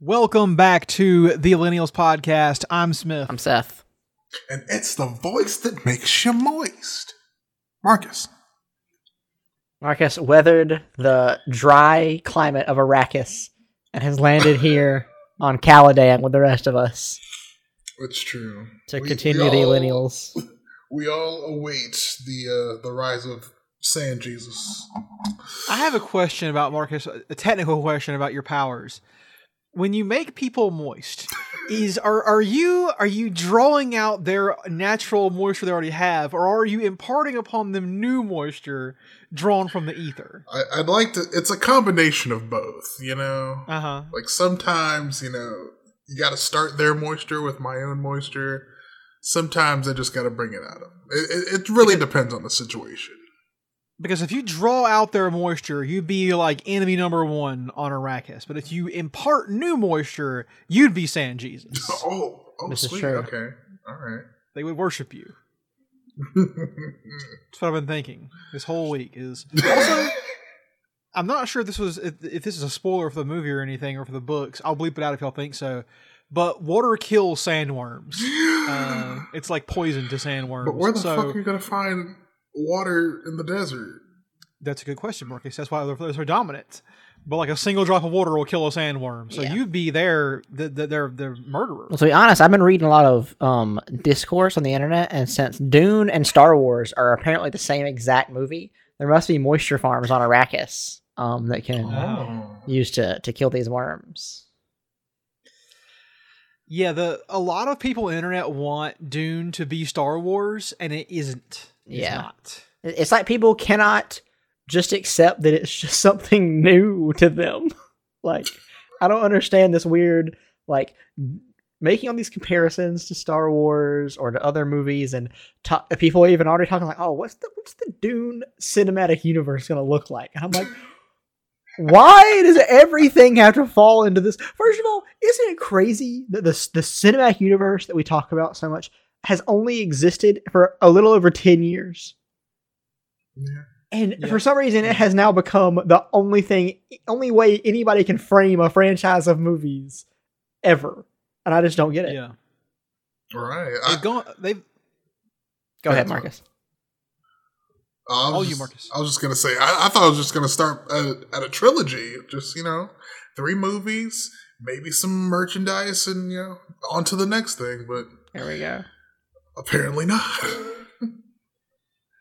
Welcome back to the Millennials Podcast. I'm Smith. I'm Seth. And it's the voice that makes you moist. Marcus. Marcus weathered the dry climate of Arrakis and has landed here on Caladan with the rest of us It's true. to We- continue we the all- millennials. We all await the uh, the rise of Sand Jesus. I have a question about Marcus, a technical question about your powers. When you make people moist, is are are you are you drawing out their natural moisture they already have, or are you imparting upon them new moisture drawn from the ether? I, I'd like to. It's a combination of both. You know, Uh huh. like sometimes you know you got to start their moisture with my own moisture. Sometimes I just got to bring it out of. It, it, it really depends on the situation. Because if you draw out their moisture, you'd be like enemy number one on Arrakis. But if you impart new moisture, you'd be Sand Jesus. Oh, oh, This is sweet. true. Okay, all right. They would worship you. That's what I've been thinking this whole week. Is also, I'm not sure if this was if, if this is a spoiler for the movie or anything or for the books. I'll bleep it out if y'all think so. But water kills sandworms. Uh, it's like poison to sandworms. But where the so fuck are you gonna find water in the desert? that's a good question, Marcus. That's why they're, they're so dominant. But like a single drop of water will kill a sandworm. So Yeah. you'd be their the, the, their their murderer. Well, to be honest, I've been reading a lot of um, discourse on the internet, and since Dune and Star Wars are apparently the same exact movie, there must be moisture farms on Arrakis um, that can Oh. use to to kill these worms. Yeah, the a lot of people on the internet want Dune to be Star Wars, and it isn't. Yeah. not. It's like people cannot just accept that it's just something new to them. like, I don't understand this weird, like, making all these comparisons to Star Wars or to other movies, and ta- people even already talking like, "Oh, what's the what's the Dune cinematic universe gonna look like?" And I'm like. Why does everything have to fall into this? First of all, isn't it crazy that the the cinematic universe that we talk about so much has only existed for a little over ten years? Yeah. And Yeah. for some reason, it has now become the only thing, only way anybody can frame a franchise of movies ever. And I just don't get it. Yeah, All right. I, they've gone. They've Go ahead, That's Marcus. I was Oh, you, just- Marcus. I was just gonna say. I, I thought I was just gonna start at, at a trilogy. Just you know, three movies, maybe some merchandise, and you know, on to the next thing. But there we go. Apparently not.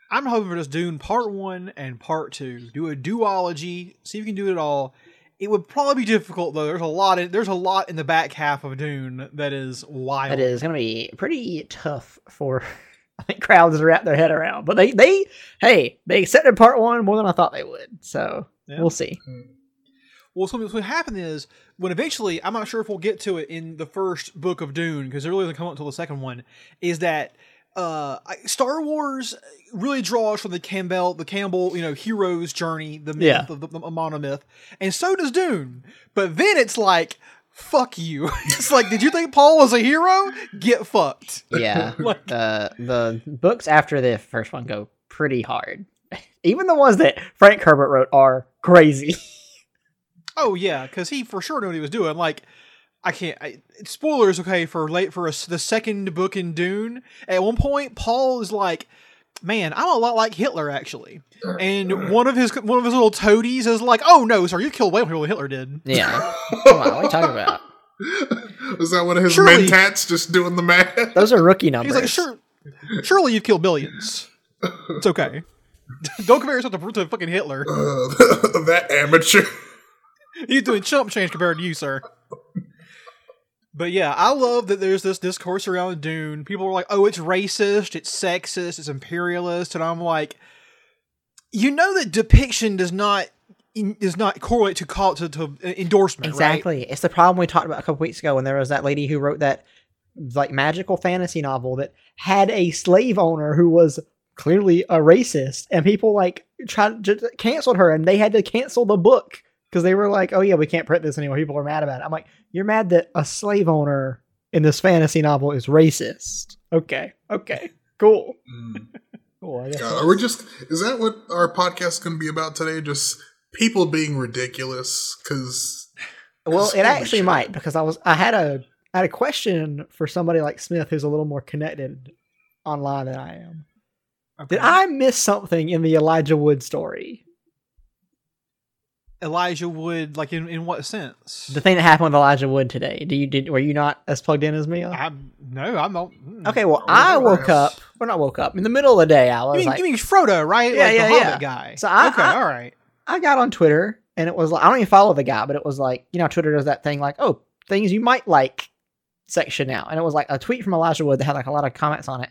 I'm hoping for just Dune Part One and Part Two. Do a duology. See if you can do it all. It would probably be difficult though. There's a lot. In, there's a lot in the back half of Dune that is wild. That is going to be pretty tough for I think crowds to wrap their head around. But they, they, hey, they accepted part one more than I thought they would. So Yeah. we'll see. Hmm. Well, so what's going to happen is when eventually, I'm not sure if we'll get to it in the first book of Dune because it really doesn't come up until the second one. Is that uh, Star Wars really draws from the Campbell, the Campbell, you know, hero's journey, the myth Yeah. of the, the monomyth, and so does Dune. But then it's like, fuck you. it's like, did you think Paul was a hero? Get fucked. Yeah. Like- the the books after the first one go pretty hard. Even the ones that Frank Herbert wrote are crazy. Oh yeah, because he for sure knew what he was doing. Like, I can't. I, spoilers, okay, for late for a s the second book in Dune. At one point, Paul is like, "Man, I'm a lot like Hitler, actually." And one of his one of his little toadies is like, "Oh no, sir, you killed way more people than Hitler did." Yeah. Come on, what are you talking about? Was that one of his Surely- mentats just doing the math? Those are rookie numbers. He's like, "Sure, surely you've killed billions. It's okay. Don't compare yourself to, to fucking Hitler. Uh, that amateur. He's doing chump change compared to you, sir. But yeah, I love that there's this discourse around Dune. People are like, "Oh, it's racist, it's sexist, it's imperialist," and I'm like, you know that depiction does not does not correlate to call to, to endorsement, right? Exactly. It's the problem we talked about a couple weeks ago when there was that lady who wrote that like magical fantasy novel that had a slave owner who was clearly a racist, and people like tried to canceled her, and they had to cancel the book because they were like, "Oh yeah, we can't print this anymore." People are mad about it. I'm like, "You're mad that a slave owner in this fantasy novel is racist?" Okay, okay, cool. Mm. Cool. I guess God, are we just? Is that what our podcast going to be about today? Just people being ridiculous? Because Well, it actually shit. might because I was I had a I had a question for somebody like Smith who's a little more connected online than I am. Did I miss something in the Elijah Wood story? Elijah Wood, like in, in what sense? The thing that happened with Elijah Wood today. Do you did were you not as plugged in as me? I'm no, I'm not. mm. Okay, well I woke up. Well, not woke up in the middle of the day. I You was mean, like, you mean Frodo, right? Yeah, like yeah, the yeah. Hobbit guy. So I- okay, I- all right. I got on Twitter and it was like I don't even follow the guy, but it was like you know Twitter does that thing like oh things you might like section now, and it was like a tweet from Elijah Wood that had like a lot of comments on it,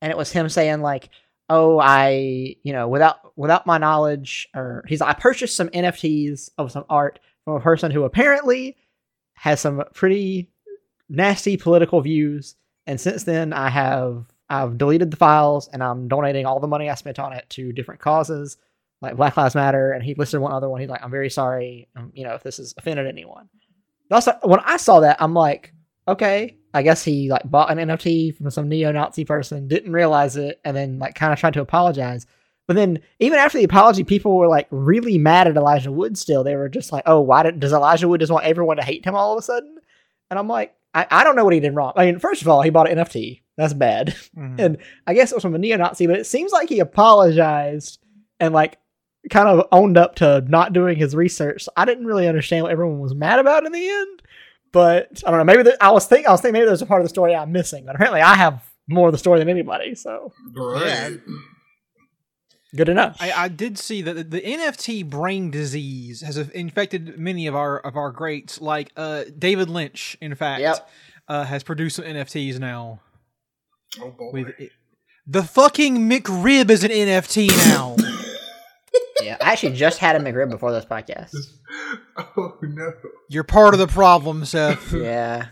and it was him saying like oh I you know without without my knowledge or he's I purchased some NFTs of some art from a person who apparently has some pretty nasty political views, and since then I have I've deleted the files and I'm donating all the money I spent on it to different causes like Black Lives Matter, and he listed one other one. He's like, "I'm very sorry, um, you know, if this has offended anyone." That's when I saw that, I'm like, okay, I guess he like bought an NFT from some neo-Nazi person, didn't realize it, and then like kind of tried to apologize. But then even after the apology, people were like really mad at Elijah Wood. Still, they were just like, "Oh, why did, does Elijah Wood just want everyone to hate him all of a sudden?" And I'm like, I, I don't know what he did wrong. I mean, first of all, he bought an NFT. That's bad. Mhm. and I guess it was from a neo-Nazi, but it seems like he apologized and like kind of owned up to not doing his research. So I didn't really understand what everyone was mad about in the end. But I don't know. Maybe the, I was thinking I was thinking maybe there's a part of the story I'm missing. But apparently, I have more of the story than anybody. So right. good enough. I, I did see that the- the NFT brain disease has infected many of our of our greats, like uh, David Lynch. In fact, Yep. uh, has produced some NFTs now. Oh boy. With it. the fucking McRib is an NFT now. Yeah, I actually just had a McRib before this podcast. oh no. You're part of the problem, Seth. Yeah.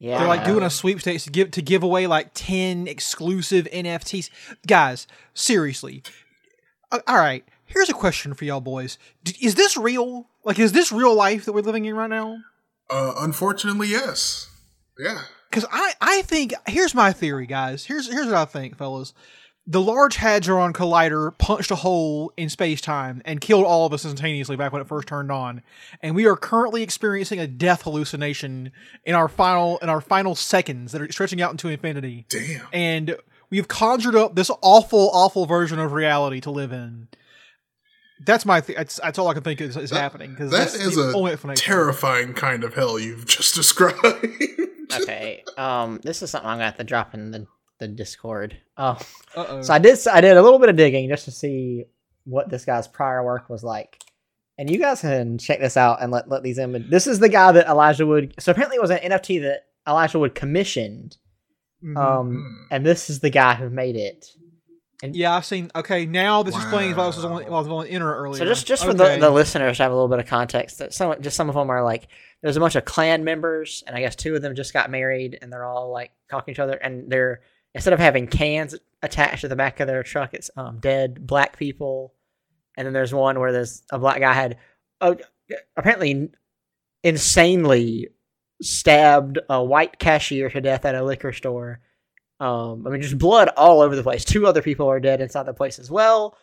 Yeah. They're like doing a sweepstakes to give to give away like ten exclusive NFTs. Guys, seriously. Uh, all right, here's a question for y'all boys: Is this real? Like, is this real life that we're living in right now? Uh, unfortunately, yes. Yeah. Because I, I think here's my theory, guys. Here's here's what I think, fellas. The Large Hadron Collider punched a hole in space time and killed all of us instantaneously back when it first turned on, and we are currently experiencing a death hallucination in our final in our final seconds that are stretching out into infinity. Damn. And we've conjured up this awful, awful version of reality to live in. That's my. Th- that's, that's all I can think is, is happening because That that's is a terrifying kind of hell you've just described. okay. Um, this is something I'm gonna have to drop in the, the Discord. Oh, Uh-oh. so I did. I did a little bit of digging just to see what this guy's prior work was like, and you guys can check this out and let let these images. This is the guy that Elijah Wood. So apparently, it was an NFT that Elijah Wood commissioned. Mhm. Um, and this is the guy who made it. And Yeah, I've seen. Okay, now this explains why this was only why I was on the internet earlier. So just just for Okay. the, the listeners to have a little bit of context, that some just some of them are like there's a bunch of Klan members, and I guess two of them just got married, and they're all like talking to each other, and they're instead of having cans attached to the back of their truck, it's um dead black people, and then there's one where there's a black guy had uh, apparently insanely stabbed a white cashier to death at a liquor store. Um, I mean, just blood all over the place. Two other people are dead inside the place as well.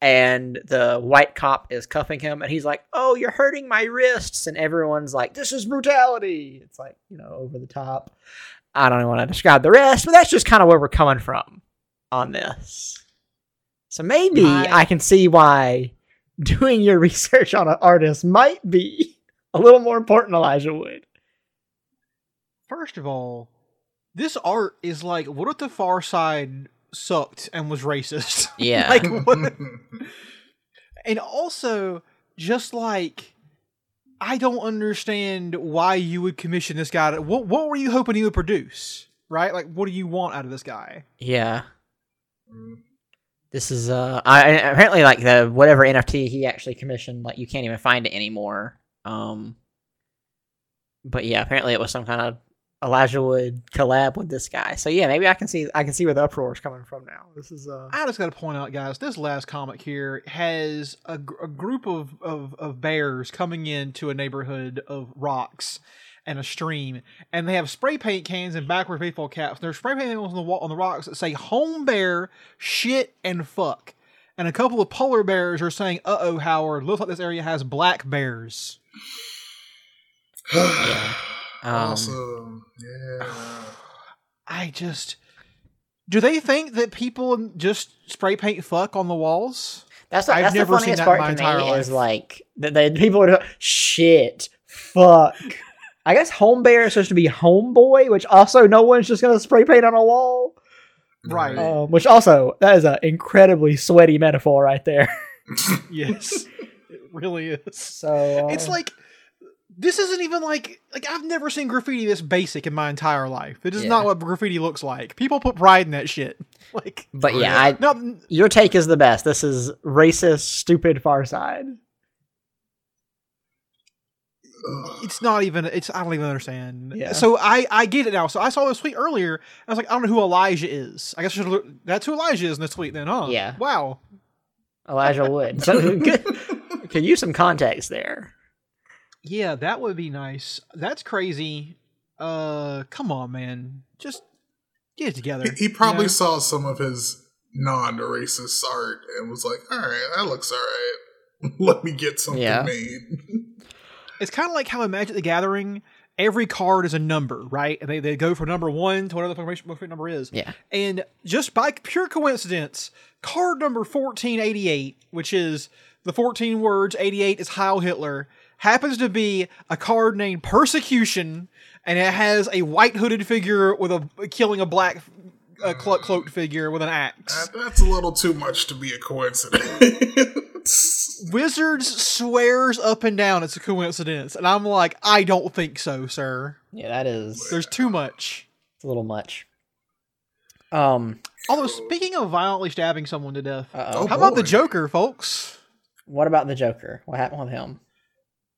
And the white cop is cuffing him, and he's like, "Oh, you're hurting my wrists!" And everyone's like, "This is brutality." It's like you know, over the top. I don't want to describe the rest, but that's just kind of where we're coming from on this. So maybe I- I can see why doing your research on an artist might be a little more important, Elijah Wood. First of all, this art is like what if the Far Side sucked and was racist. Yeah. like what? and also, just like I don't understand why you would commission this guy. To, what what were you hoping he would produce? Right? Like, what do you want out of this guy? Yeah. This is uh I apparently like the whatever NFT he actually commissioned, like you can't even find it anymore. Um but yeah, apparently it was some kind of Elijah Wood collab with this guy. So yeah, maybe I can see I can see where the uproar is coming from now. This is uh I just got to point out, guys, this last comic here has a, gr- a group of, of, of bears coming into a neighborhood of rocks and a stream, and they have spray paint cans and backward baseball caps. There's spray paint on the wall on the rocks that say "Home Bear, Shit, and Fuck," and a couple of polar bears are saying, "Uh oh, Howard, looks like this area has black bears." um, awesome. Yeah. I just. Do they think that people just spray paint fuck on the walls? That's the, I've that's the never seen funniest that in part my to entire me is like that the people are shit, fuck. I guess home bear is supposed to be homeboy, which also no one's just gonna spray paint on a wall. Right. Um, which also that is an incredibly sweaty metaphor right there. yes, it really is. So uh, It's like this isn't even like like I've never seen graffiti this basic in my entire life. It is Yeah. not what graffiti looks like. People put pride in that shit. Like but yeah, I, no, your take is the best. This is racist, stupid, far side. it's not even. It's I don't even understand. Yeah. So I I get it now. So I saw this tweet earlier. I was like, I don't know who Elijah is. I guess I should look, that's who Elijah is in the tweet. Then, huh? Yeah. Wow. Elijah Wood. So good. Could use some context there. Yeah, that would be nice. That's crazy. Uh, come on, man. Just get it together. He, he probably you know? saw some of his non-racist art and was like, "All right, that looks all right. Let me get something Yeah. made." It's kind of like how in Magic the Gathering, every card is a number, right? And they, they go from number one to whatever the formation number is. Yeah. And just by pure coincidence, card number 1488, which is the 14 words, 88 is Heil Hitler, happens to be a card named Persecution, and it has a white hooded figure with a killing a black uh, clo- cloaked figure with an axe. That- that's a little too much to be a coincidence. Wizards swears up and down it's a coincidence, and I'm like, I don't think so, sir. Yeah, that is There's too much. it's a little much. Um, Although, speaking of violently stabbing someone to death, uh-oh. Oh, how about the. Joker, folks? what about the Joker? What happened with him?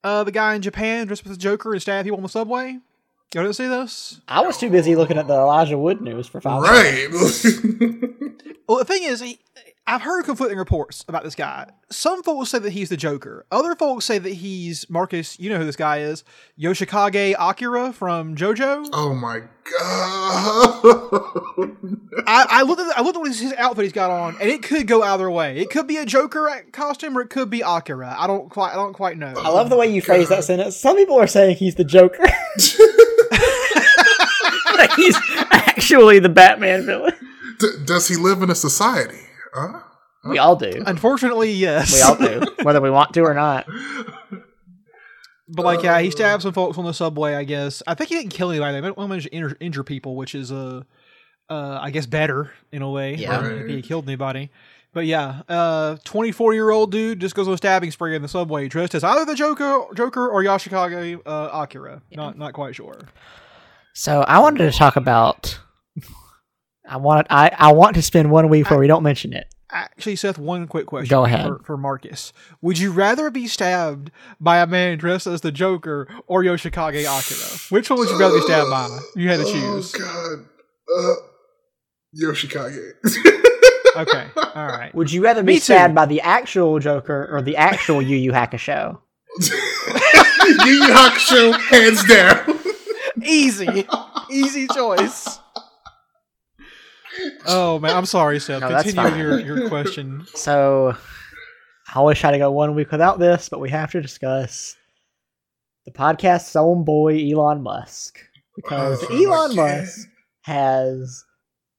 Uh, the guy in Japan dressed with the Joker and stabbed people on the subway. Y'all didn't see this? I was too busy looking at the Elijah Wood news for five. minutes. right. Well, the thing is, he, I've heard conflicting reports about this guy. Some folks say that he's the Joker. Other folks say that he's Marcus. You know who this guy is? Yoshikage Akira from JoJo. oh my god. I, I looked at I looked at his outfit he's got on, and it could go either way. It could be a Joker costume, or it could be Akira. I don't quite I don't quite know. I love the way you phrase that sentence. Some people are saying he's the Joker. like he's actually the Batman villain. D- does he live in a society? Huh? We all do. Unfortunately, yes. We all do, whether we want to or not. But like, yeah, he stabbed some folks on the subway. I guess. I think he didn't kill anybody. They managed to injure, injure people, which is uh, uh, I guess better in a way. Yeah. than if he killed anybody. But yeah, uh, 24 year old dude just goes on a stabbing spree in the subway, dressed as either the Joker, Joker or Yoshikage uh, Akira. Not not quite sure. So I wanted to talk about. I want I, I want to spend one week where we don't mention it. Actually, Seth, one quick question. Go ahead. For, for Marcus. Would you rather be stabbed by a man dressed as the Joker or Yoshikage Akira? Which one would you rather be stabbed by? You had to choose. Oh god. Uh, Yoshikage. Okay. All right. Would you rather Me be too. stabbed by the actual Joker or the actual Yu Yu Hakusho? Yu Yu Hakusho, hands down. Easy. Easy choice. Oh man, I'm sorry, Seth. No, Continue your, your question. So I always try to go one week without this, but we have to discuss the podcast's own boy Elon Musk because Oh, Elon. Musk has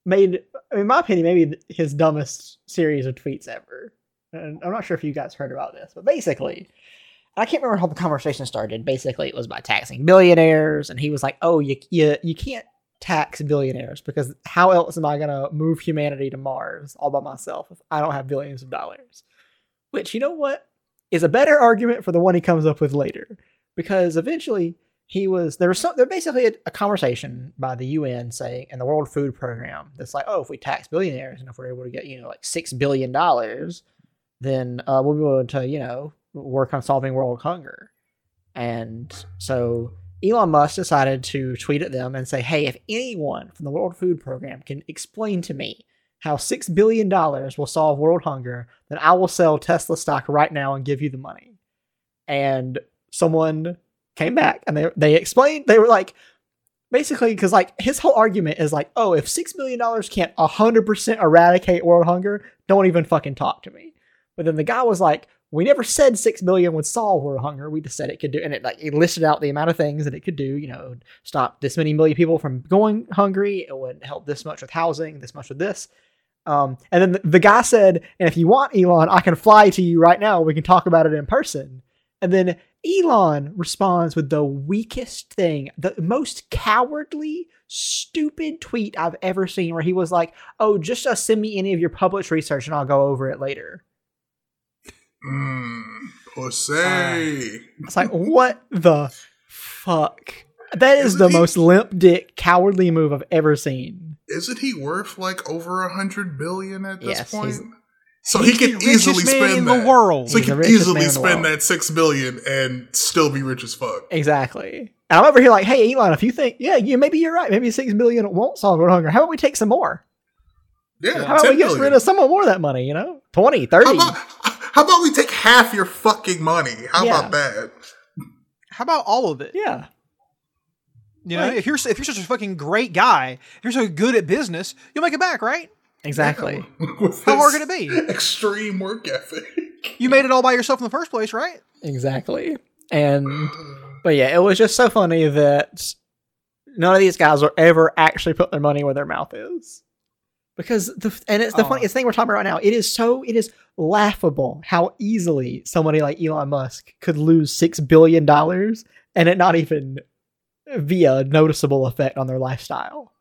made, in my opinion, maybe his dumbest series of tweets ever. And I'm not sure if you guys heard about this, but basically, I can't remember how the conversation started. Basically, it was by taxing billionaires, and he was like, "Oh, you you you can't tax billionaires because how else am I going to move humanity to Mars all by myself if I don't have billions of dollars? Which, you know what, is a better argument for the one he comes up with later because eventually he was there was some there basically a, a conversation by the UN saying and the World Food Program that's like oh if we tax billionaires and if we're able to get you know like six billion dollars then uh, we'll be able to you know work on solving world hunger and so Elon Musk decided to tweet at them and say hey if anyone from the World Food Program can explain to me how six billion dollars will solve world hunger then I will sell Tesla stock right now and give you the money. And someone came back and they they explained they were like basically because like his whole argument is like oh if six million dollars can't 100% eradicate world hunger don't even fucking talk to me. But then the guy was like we never said six billion would solve world hunger. We just said it could do and it like it listed out the amount of things that it could do you know stop this many million people from going hungry. It would help this much with housing this much with this. Um, and then the, the guy said and if you want elon i can fly to you right now. We can talk about it in person. And then Elon responds with the weakest thing, the most cowardly, stupid tweet I've ever seen, where he was like, "Oh, just uh, send me any of your published research, and I'll go over it later." Mm, pussy. It's like, what the fuck? That is Isn't the he- most limp dick, cowardly move I've ever seen. Isn't he worth like over a hundred billion at this Yes, point? So He's he the can easily spend in that. the world. So he He's the can easily man in the spend that six billion and still be rich as fuck. Exactly. And I'm over here like, hey, Elon, if you think, yeah, you maybe you're right, maybe six billion won't solve world hunger. How about we take some more? Yeah, How about 10 we get rid of some more of that money? You know, 20, 30. How about, how about we take half your fucking money? How Yeah. about that? How about all of it? yeah. You know, Like- if you're if you're such a fucking great guy, if you're so good at business, you'll make it back, right? Exactly. With How hard this could it be? Extreme work ethic. You made it all by yourself in the first place, right? Exactly. And but yeah, it was just so funny that none of these guys will ever actually put their money where their mouth is. Because the and it's the Oh. funniest thing we're talking about right now. It is so it is laughable how easily somebody like Elon Musk could lose six billion dollars and it not even be a noticeable effect on their lifestyle.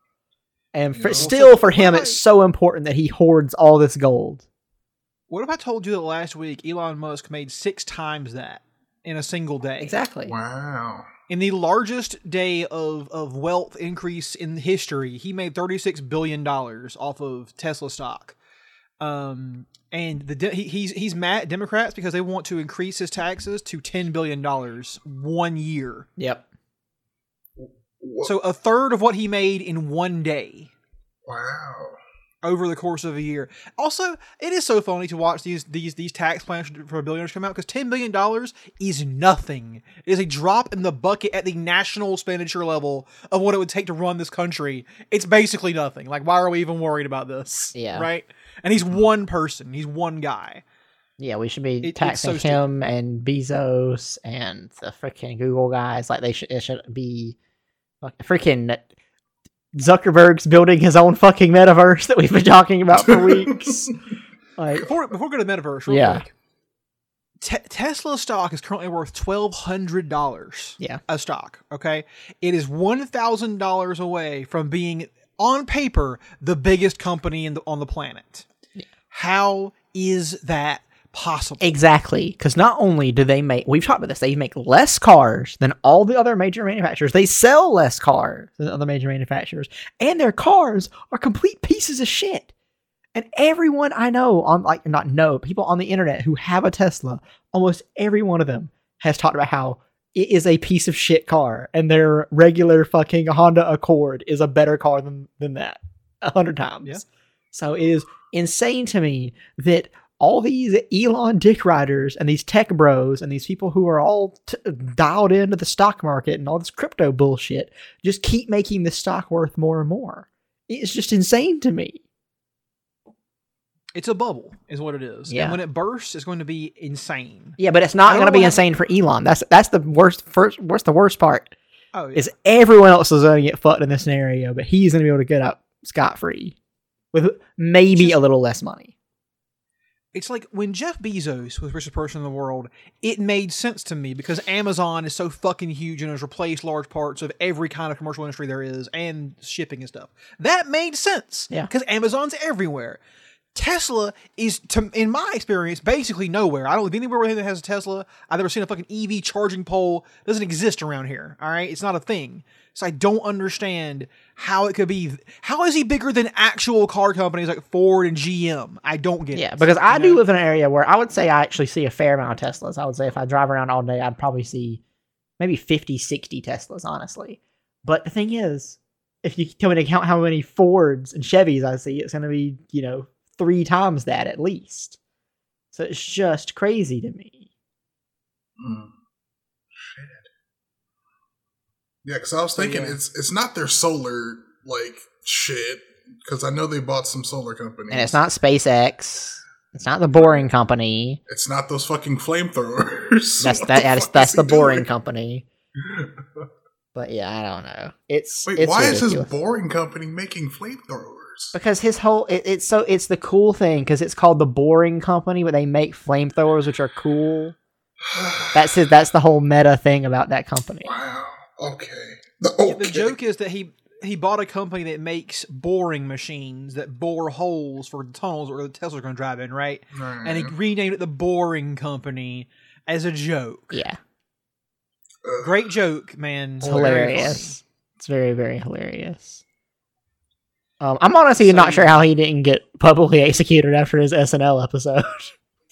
And for, Yeah. still, for him, What it's so important that he hoards all this gold. What if I told you that last week Elon Musk made six times that in a single day? Exactly. Wow. In the largest day of, of wealth increase in history, he made thirty six billion dollars off of Tesla stock. Um, and the de- he, he's he's mad at Democrats because they want to increase his taxes to ten billion dollars one year. Yep. Wha- So a third of what he made in one day wow. Over the course of a year. Also, it is so funny to watch these these these tax plans for billionaires come out because ten billion dollars is nothing. It is a drop in the bucket at the national expenditure level of what it would take to run this country. It's basically nothing. Like, why are we even worried about this? Yeah. right. And he's one person. He's one guy. Yeah, we should be It- taxing so him and Bezos and the freaking Google guys. Like they should, it should be like, freaking. Zuckerberg's building his own fucking metaverse that we've been talking about for weeks. like, Before before we go to metaverse, real Yeah. quick. Te- Tesla stock is currently worth twelve hundred dollars. Yeah. a stock. Okay, it is one thousand dollars away from being on paper the biggest company in the, on the planet. How is that possible? exactly. Because not only do they make, we've talked about this, they make less cars than all the other major manufacturers. They sell less cars than other major manufacturers. And their cars are complete pieces of shit. And everyone I know on, like, not know, people on the internet who have a Tesla, almost every one of them has talked about how it is a piece of shit car and their regular fucking Honda Accord is a better car than, than that a hundred times. Yeah. So it is insane to me that all these Elon dick riders and these tech bros and these people who are all t- dialed into the stock market and all this crypto bullshit just keep making the stock worth more and more. It's just insane to me. It's a bubble, is what it is. Yeah. And when it bursts, it's going to be insane. Yeah, but it's not going to be insane for Elon. That's that's the worst. First, what's the worst part Oh, yeah. is everyone else is going to get fucked in this scenario, but he's going to be able to get out scot free with maybe Just- a little less money. It's like when Jeff Bezos was the richest person in the world, it made sense to me because Amazon is so fucking huge and has replaced large parts of every kind of commercial industry there is and shipping and stuff. That made sense. Yeah. Because Amazon's everywhere. Tesla is, to, in my experience, basically nowhere. I don't live anywhere where that has a Tesla. I've never seen a fucking EV charging pole. doesn't exist around here. All right, it's not a thing. So I don't understand how it could be. How is he bigger than actual car companies like Ford and GM? I don't get Yeah, it. because I You do know? live in an area where I would say I actually see a fair amount of Teslas. I would say if I drive around all day, I'd probably see maybe 50, 60 Teslas, honestly. But the thing is, if you tell me to count how many Fords and Chevys I see, it's going to be, you know, three times that at least. So it's just crazy to me. Mm. Shit. Yeah, because I was So, thinking yeah. it's it's not their solar like shit. Because I know they bought some solar companies, And it's not SpaceX. It's not the boring company. It's not those fucking flamethrowers. That's that. the That's, that's the boring doing? company. But yeah, I don't know. It's Wait, it's why is this boring company making flamethrowers? Because his whole it, it's so it's the cool thing because it's called the Boring Company, but they make flamethrowers which are cool. That's his, that's the whole meta thing about that company. Wow. Okay. The, Yeah, okay. the joke is that he he bought a company that makes boring machines that bore holes for the tunnels where the Tesla's going to drive in, right? And he renamed it the Boring Company as a joke. Yeah, Great joke, man. it's Very funny. hilarious. It's very very hilarious. Um, I'm honestly So- not sure how he didn't get publicly executed after his SNL episode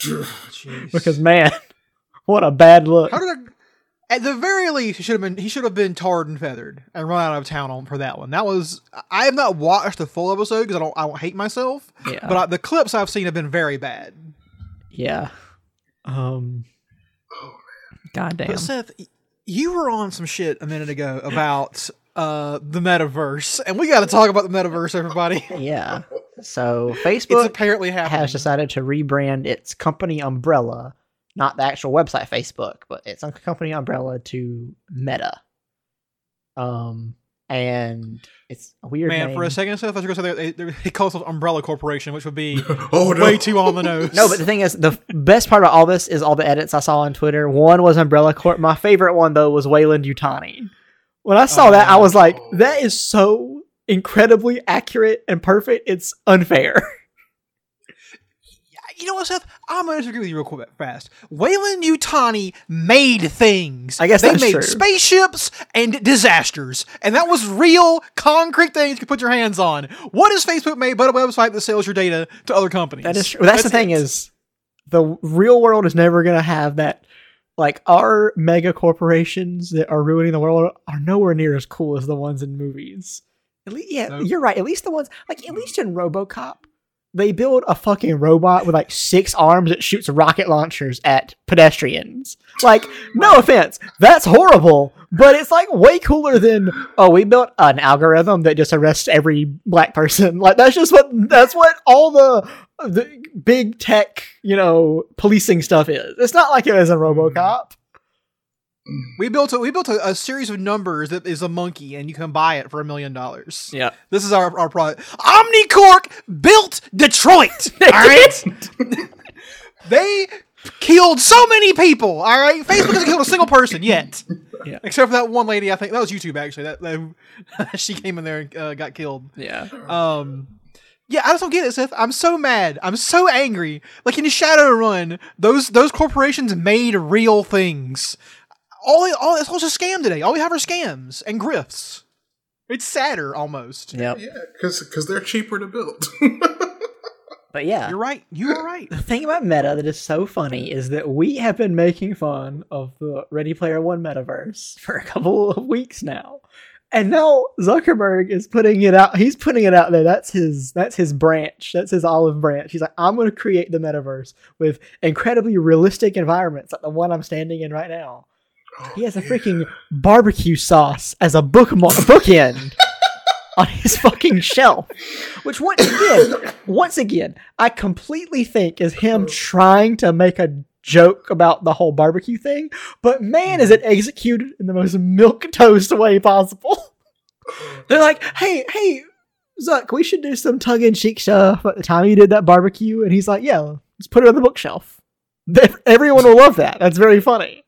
because man, what a bad look. How did I, at the very least, he should have been he should have been tarred and feathered and run out of town on for that one. That was I have not watched the full episode because I don't I don't hate myself. Yeah. But I, the clips I've seen have been very bad. Yeah. Um. God damn. But Seth, you were on some shit a minute ago about uh the metaverse, and we got to talk about the metaverse, everybody. Yeah. So It's Facebook apparently happening. has decided to rebrand its company umbrella, not the actual website Facebook, but its own company umbrella to Meta. Um, and it's a weird Man, name. for a second, Seth, I was going to say they, they, they call themselves Umbrella Corporation, which would be oh no. way too on the nose. No, but the thing is, the best part about all this is all the edits I saw on Twitter. One was Umbrella Corp. My favorite one though was Weyland-Yutani. When I saw Oh, that, I was like, "That is so incredibly accurate and perfect. It's unfair." you know what, Seth? I'm going to disagree with you real quick, fast. Weyland-Yutani made things. I guess they that's made true. spaceships and disasters, and that was real, concrete things you could put your hands on. What has Facebook made but a website that sells your data to other companies? That is true. That's, the thing is, the real world is never gonna have that. Like our mega corporations that are ruining the world are nowhere near as cool as the ones in movies. At least, yeah, Nope. you're right. At least the ones like at mm-hmm. least in RoboCop, they build a fucking robot with like six arms that shoots rocket launchers at pedestrians. Like, no offense, that's horrible, but it's like way cooler than oh, we built an algorithm that just arrests every black person. Like that's just what that's what all the the big tech, you know, policing stuff is. It's not like it was in RoboCop. We built a, we built a, a series of numbers that is a monkey, and you can buy it for a million dollars. Yeah. This is our, our product. OmniCorp built Detroit. all right. they killed so many people. All right. Facebook hasn't killed a single person yet. Yeah. Except for that one lady. I think that was YouTube actually. That, that she came in there and uh, got killed. Yeah. Um. Yeah, I just don't get it, Seth. I'm so mad. I'm so angry. Like in Shadowrun, those those corporations made real things. All all it's all just a scam today. All we have are scams and grifts. It's sadder almost. Yep. Yeah, because because they're cheaper to build. But yeah. You're right. You are right. The thing about Meta that is so funny is that we have been making fun of the Ready Player One metaverse for a couple of weeks now. And now Zuckerberg is putting it out. He's putting it out there. That's his that's his branch. That's his olive branch. He's like, I'm gonna create the metaverse with incredibly realistic environments like the one I'm standing in right now. He has a freaking barbecue sauce as a bookmark bookend on his fucking shelf. Which once again, once again, I completely think is him oh. trying to make a joke about the whole barbecue thing, but man, is it executed in the most milk toast way possible. They're like, hey, hey, Zuck, we should do some tongue in cheek stuff at the time you did that barbecue. And he's like, yeah, let's put it on the bookshelf. Everyone will love that. That's very funny.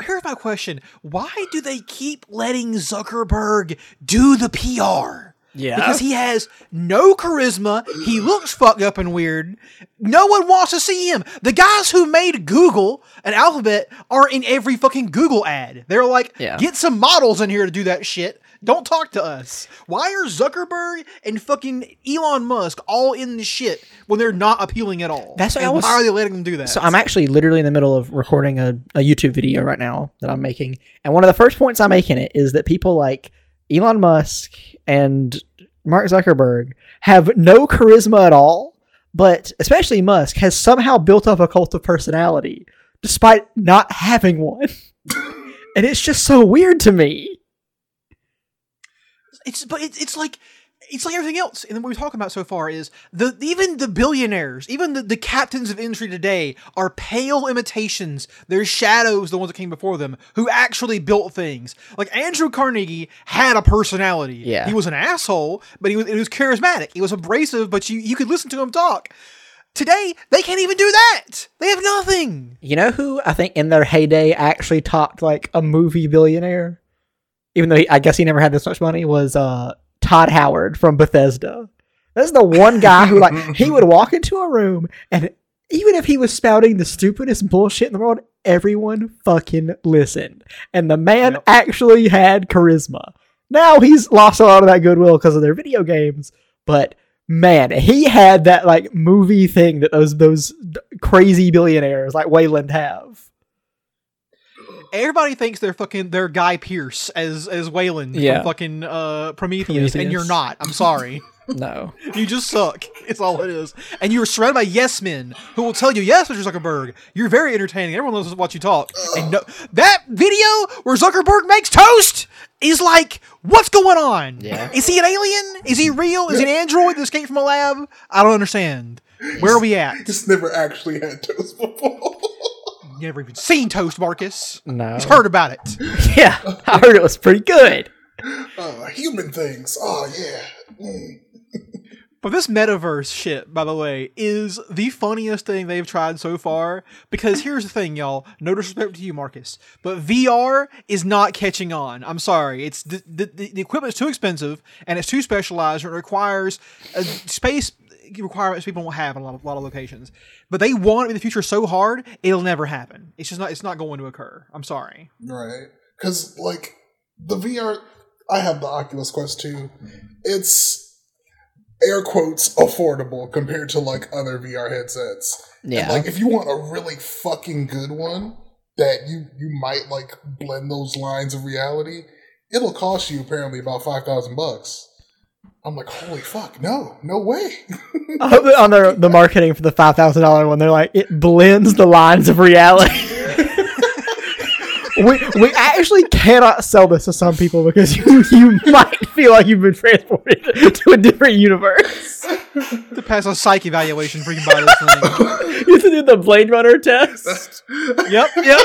Here's my question: Why do they keep letting Zuckerberg do the PR? Yeah. Because he has no charisma. He looks fucked up and weird. No one wants to see him. The guys who made Google and Alphabet are in every fucking Google ad. They're like, Yeah. get some models in here to do that shit. Don't talk to us. Why are Zuckerberg and fucking Elon Musk all in the shit when they're not appealing at all? That's what I was- Why are they letting them do that? So I'm actually literally in the middle of recording a, a YouTube video right now that I'm making. And one of the first points I make in it is that people like Elon Musk and Mark Zuckerberg have no charisma at all, but especially Musk has somehow built up a cult of personality despite not having one. and it's just so weird to me. It's but it, it's like it's like everything else. And what we're talking about so far is the even the billionaires, even the, the captains of industry today are pale imitations. They're shadows, the ones that came before them, who actually built things. Like Andrew Carnegie had a personality. Yeah. he was an asshole, but he was, he was charismatic. He was abrasive, but you you could listen to him talk. Today, they can't even do that. They have nothing. You know who I think in their heyday actually talked like a movie billionaire? Even though he, I guess he never had this much money, was uh, Todd Howard from Bethesda. That's the one guy who like he would walk into a room and even if he was spouting the stupidest bullshit in the world, everyone fucking listened. And the man actually had charisma. Now he's lost a lot of that goodwill because of their video games, but man, he had that like movie thing that those those crazy billionaires like Weyland have. Everybody thinks they're fucking they're Guy Pearce as as Weyland Yeah. from fucking uh, Prometheus, and you're not. I'm sorry. No. You just suck. It's all it is. And you're surrounded by yes men who will tell you, yes, Mr. Zuckerberg, you're very entertaining. Everyone loves to watch you talk. And no, that video where Zuckerberg makes toast is like, what's going on? Yeah. Is he an alien? Is he real? Is he an android that escaped from a lab? I don't understand. Where are we at? Just never actually had toast before. Never even seen toast, Marcus. No. Just heard about it. Yeah, I heard it was pretty good. uh, human things. Oh yeah. Mm. But this metaverse shit, by the way, is the funniest thing they've tried so far. Because here's the thing, y'all. No disrespect to you, Marcus, but VR is not catching on. I'm sorry. It's the the, the, the equipment's too expensive and it's too specialized. And it requires a space requirements people won't have in a lot of, lot of locations. But they want it in the future so hard, it'll never happen. It's just not. It's not going to occur. I'm sorry. Right. Because, like, the VR, I have the Oculus Quest 2. It's air quotes affordable compared to, like, other VR headsets. And, Yeah. like, if you want a really fucking good one that you, you might, like, blend those lines of reality, it'll cost you apparently about 5000 bucks. I'm like, holy fuck, no, no way. I hope on their the marketing for the five thousand dollar one, they're like it blends the lines of reality. we we actually cannot sell this to some people because you you might feel like you've been transported to a different universe. To pass a psych evaluation for you can buy this thing. You have to do the Blade Runner test. yep. Yep.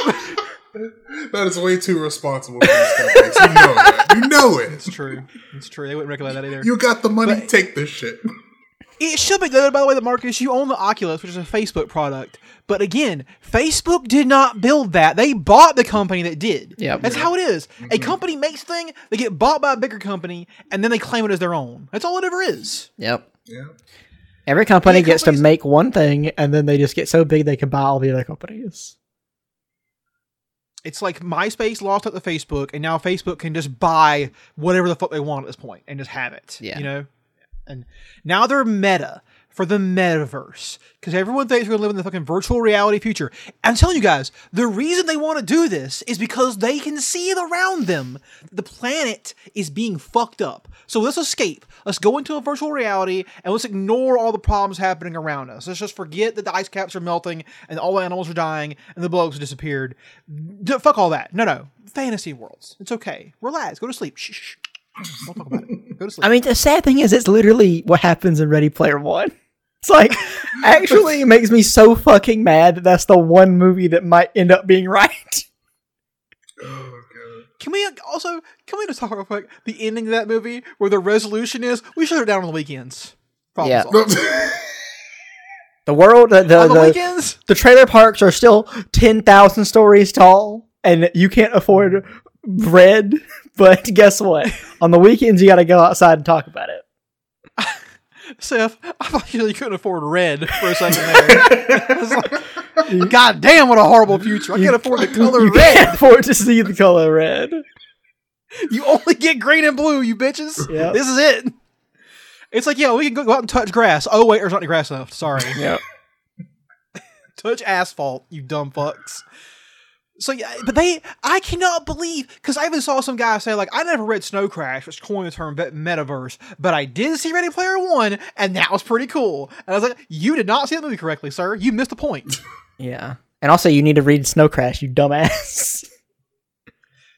That is way too responsible for these companies. You know that. You know it. It's true. It's true. They wouldn't recommend that either. You got the money, take this shit. It should be noted, by the way, that Marcus, you own the Oculus, which is a Facebook product. But again, Facebook did not build that. They bought the company that did. Yep. That's how it is. A mm-hmm. company makes thing, they get bought by a bigger company, and then they claim it as their own. That's all it ever is. Yep. Yeah. Every company Yeah, gets to make one thing, and then they just get so big they can buy all the other companies. It's like MySpace lost out to Facebook, and now Facebook can just buy whatever the fuck they want at this point and just have it. Yeah. You know? And now they're meta for the metaverse. Because everyone thinks we're gonna live in the fucking virtual reality future. I'm telling you guys, the reason they want to do this is because they can see it around them. The planet is being fucked up. So let's escape. Let's go into a virtual reality and let's ignore all the problems happening around us. Let's just forget that the ice caps are melting and all the animals are dying and the have disappeared. D- fuck all that. No, no. Fantasy worlds. It's okay. Relax. Go to sleep. Shh. shh. Don't talk about it. Go to sleep. I mean, the sad thing is, it's literally what happens in Ready Player One. It's like, actually, it makes me so fucking mad that that's the one movie that might end up being right. Can we also can we just talk real quick the ending of that movie where the resolution is we shut it down on the weekends. Problem Yeah. solved. The world, the the, on the, the, weekends. the trailer parks are still ten thousand stories tall, and you can't afford bread. But guess what? On the weekends, you got to go outside and talk about it. Seth, I thought you couldn't afford red for a second there. God damn, what a horrible future! I can't afford the color you red. can't afford to see the color red. You only get green and blue, you bitches. Yep. This is it. It's like, yeah, we can go, go out and touch grass. Oh wait, there's not any grass left. Sorry. Yep. touch asphalt, you dumb fucks. So yeah, but they, I cannot believe because I even saw some guy say like, I never read Snow Crash, which coined the term metaverse, but I did see Ready Player One, and that was pretty cool. And I was like, you did not see the movie correctly, sir. You missed the point. Yeah. And also, you need to read Snow Crash, you dumbass.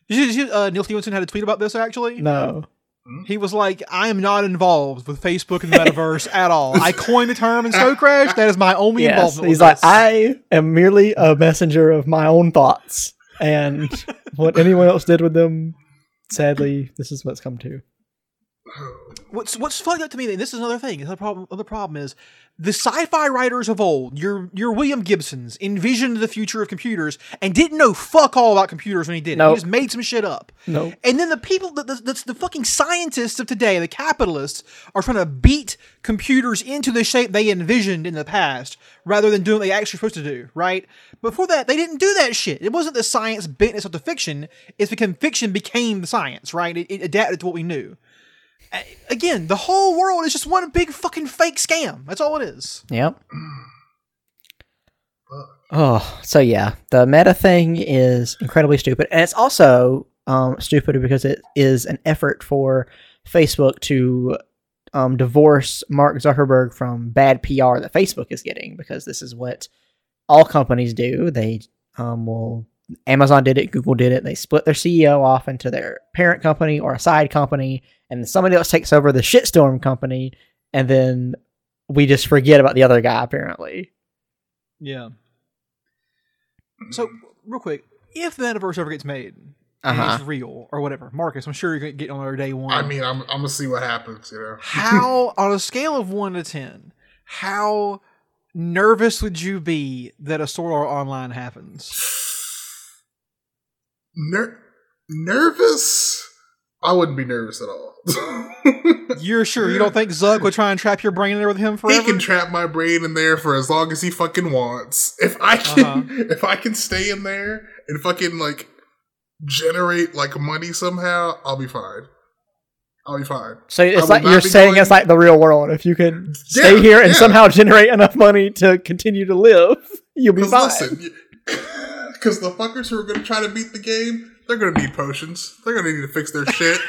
Did you, did you, uh, Neal Stephenson had a tweet about this actually. no. Mm-hmm. He was like, I am not involved with Facebook and the metaverse at all. I coined the term in Snow Crash. That is my only Yes. involvement. He's with like, this. I am merely a messenger of my own thoughts. And what anyone else did with them, sadly, this is what's come to. What's what's fucked up to me, and this is another thing. Another problem. Problem is the sci-fi writers of old, your your William Gibsons, envisioned the future of computers and didn't know fuck all about computers when he did. it. He just made some shit up. Nope. And then the people, that the, that's the fucking scientists of today, the capitalists, are trying to beat computers into the shape they envisioned in the past, rather than doing what they actually supposed to do. Right? Before that, they didn't do that shit. It wasn't the science bent itself to fiction. It's because fiction became the science. Right? It, it adapted to what we knew. A- Again, the whole world is just one big fucking fake scam. That's all it is. Yep. Oh, so yeah, the meta thing is incredibly stupid, and it's also um, stupid because it is an effort for Facebook to um, divorce Mark Zuckerberg from bad PR that Facebook is getting because this is what all companies do. They um, will. Amazon did it, Google did it. They split their CEO off into their parent company or a side company, and somebody else takes over the shitstorm company, and then we just forget about the other guy apparently. Yeah. So, real quick, if the metaverse ever gets made, and Uh-huh. it's real or whatever, Marcus, I'm sure you're gonna get on there day one. I mean, I'm, I'm gonna see what happens. You know, how on a scale of one to ten, how nervous would you be that a Sword Art Online happens? Ner- nervous. I wouldn't be nervous at all. You're sure you don't think Zug would try and trap your brain in there with him forever? he can trap my brain in there for as long as he fucking wants. If I can, Uh-huh. if I can stay in there and fucking like generate like money somehow, I'll be fine. I'll be fine. So it's like you're saying going- it's like the real world. If you can stay here and yeah. somehow generate enough money to continue to live, you'll be fine. Listen, because the fuckers who are going to try to beat the game, they're going to need potions. They're going to need to fix their shit.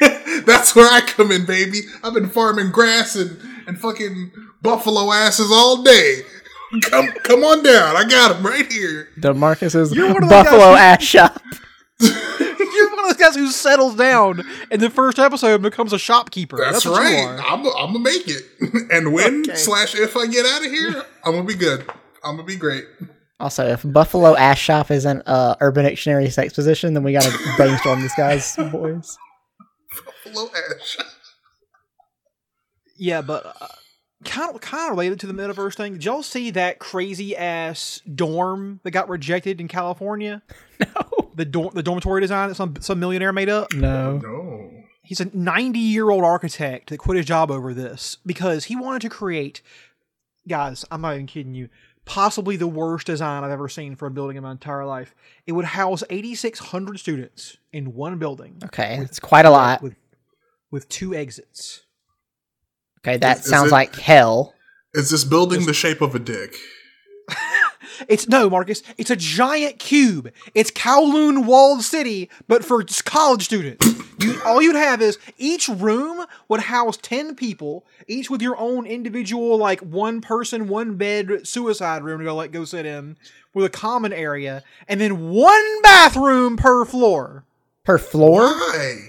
That's where I come in, baby. I've been farming grass and, and fucking buffalo asses all day. Come come on down. I got them right here. The Marcus's You're one of those Buffalo guys ass shop. You're one of those guys who settles down in the first episode and becomes a shopkeeper. That's, That's, what you right. are. I'm I'm gonna make it. and when Okay. slash if I get out of here, I'm gonna be good. I'm gonna be great. Also, if Buffalo ass shop isn't uh, Urban Dictionary sex position, then we gotta brainstorm this guy's boys. Hello, Ash. Yeah, but uh, kind of kind of related to the metaverse thing. Did y'all see that crazy ass dorm that got rejected in California? No, The dorm, the dormitory design that some some millionaire made up. no. No. He's a 90 year old architect that quit his job over this because he wanted to create. Guys, I'm not even kidding you. Possibly the worst design I've ever seen for a building in my entire life. It would house 8,600 students in one building Okay, it's quite a lot. with with two exits. Okay, that Is- is sounds it- like hell. Is this building the shape of a dick? It's no, Marcus. It's a giant cube. It's Kowloon walled city, but for college students. You, all you'd have is each room would house ten people, each with your own individual, like one person, one bed suicide room to go like go sit in, with a common area, and then one bathroom per floor. Per floor? Why?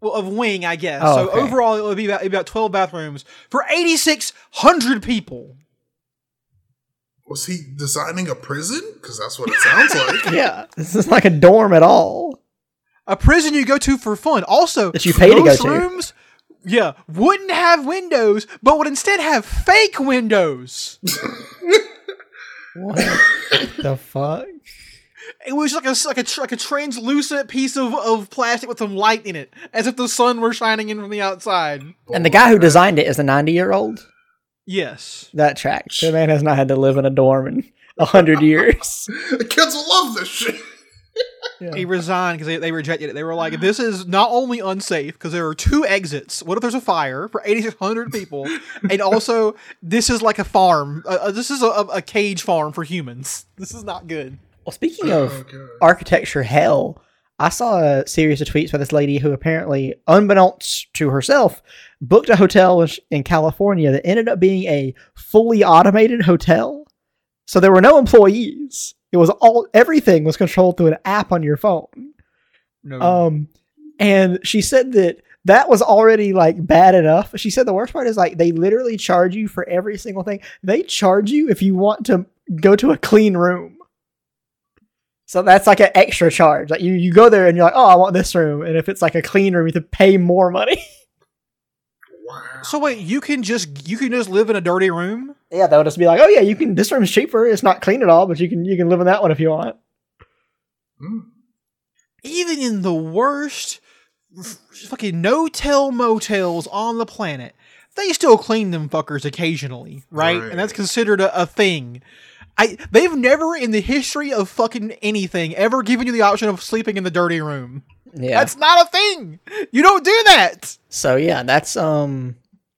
Well, of wing, I guess. Oh, so okay. overall, it would be about, about twelve bathrooms for eighty six hundred people. Was he designing a prison? Because that's what it sounds like. Yeah, this is like a dorm at all. a prison you go to for fun. Also, That you pay to go those to. rooms, yeah, wouldn't have windows, but would instead have fake windows. What the fuck? It was like a like a like a translucent piece of, of plastic with some light in it, as if the sun were shining in from the outside. And the guy who designed it is a 90 year old? Yes. That tracks. The man has not had to live in a dorm in a hundred years. The kids will love this shit. He resigned because they, they rejected it. They were like, "This is not only unsafe because there are two exits. What if there's a fire for 8,600 people? and also, this is like a farm. Uh, uh, this is a, a cage farm for humans. This is not good." Well, speaking of Oh, God. architecture hell, I saw a series of tweets by this lady who apparently, unbeknownst to herself, booked a hotel in, California that ended up being a fully automated hotel. So there were no employees. It was all everything was controlled through an app on your phone. No. Um, and she said that that was already like bad enough. She said the worst part is like they literally charge you for every single thing. They charge you if you want to go to a clean room. So that's like an extra charge. Like you, you go there and you're like, oh, I want this room. And if it's like a clean room, you have to pay more money. Wow. so wait, you can just you can just live in a dirty room? yeah, they'll just be like, oh yeah, you can. This room's cheaper. It's not clean at all, but you can you can live in that one if you want. Mm. Even in the worst fucking no-tell motels on the planet, they still clean them fuckers occasionally, right? Right. And that's considered a, a thing. I they've never in the history of fucking anything ever given you the option of sleeping in the dirty room. Yeah. That's not a thing. You don't do that. So yeah, that's um,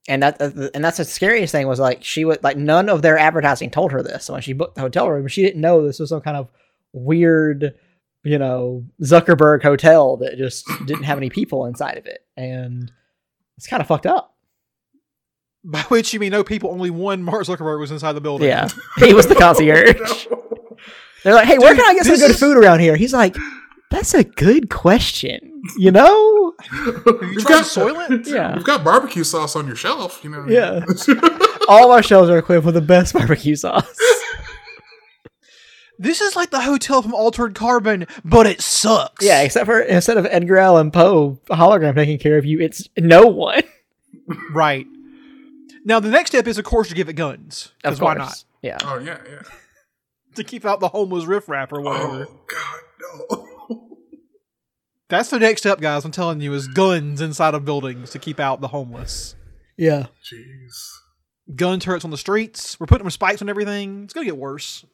and that uh, and that's the scariest thing was like she would like none of their advertising told her this. So when she booked the hotel room, she didn't know this was some kind of weird, you know, Zuckerberg hotel that just didn't have any people inside of it, and it's kind of fucked up. By which you mean no people, only one Mark Zuckerberg was inside the building. Yeah, he was the concierge. They're like, "Hey, where Dude, can I get some good is- food around here?" He's like, "That's a good question." You know? You We've tried got- Soylent? Yeah. We've got barbecue sauce on your shelf, you know. Yeah. All our shelves are equipped with the best barbecue sauce. This is like the hotel from Altered Carbon, but it sucks. Yeah, except for instead of Edgar Allan Poe hologram taking care of you, it's no one. Right. Now the next step is, of course, to give it guns. Of Because why course. not? Yeah. oh yeah, yeah. To keep out the homeless riffraff or whatever. Oh god, no. That's the next step, guys. I'm telling you, is guns inside of buildings to keep out the homeless. Yeah. Jeez. Gun turrets on the streets. We're putting them spikes on everything. It's gonna get worse.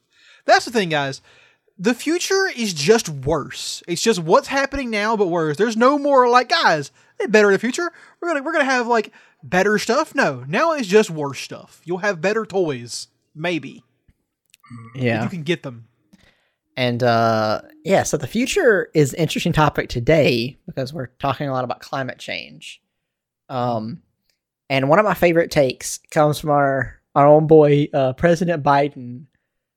That's the thing, guys. The future is just worse. It's just what's happening now, but worse. There's no more like, guys, they better in the future. We're gonna we're gonna have like better stuff. No, now it's just worse stuff. You'll have better toys, maybe. Yeah. You can get them. And uh yeah, so the future is an interesting topic today because we're talking a lot about climate change. Um and one of my favorite takes comes from our our own boy uh, President Biden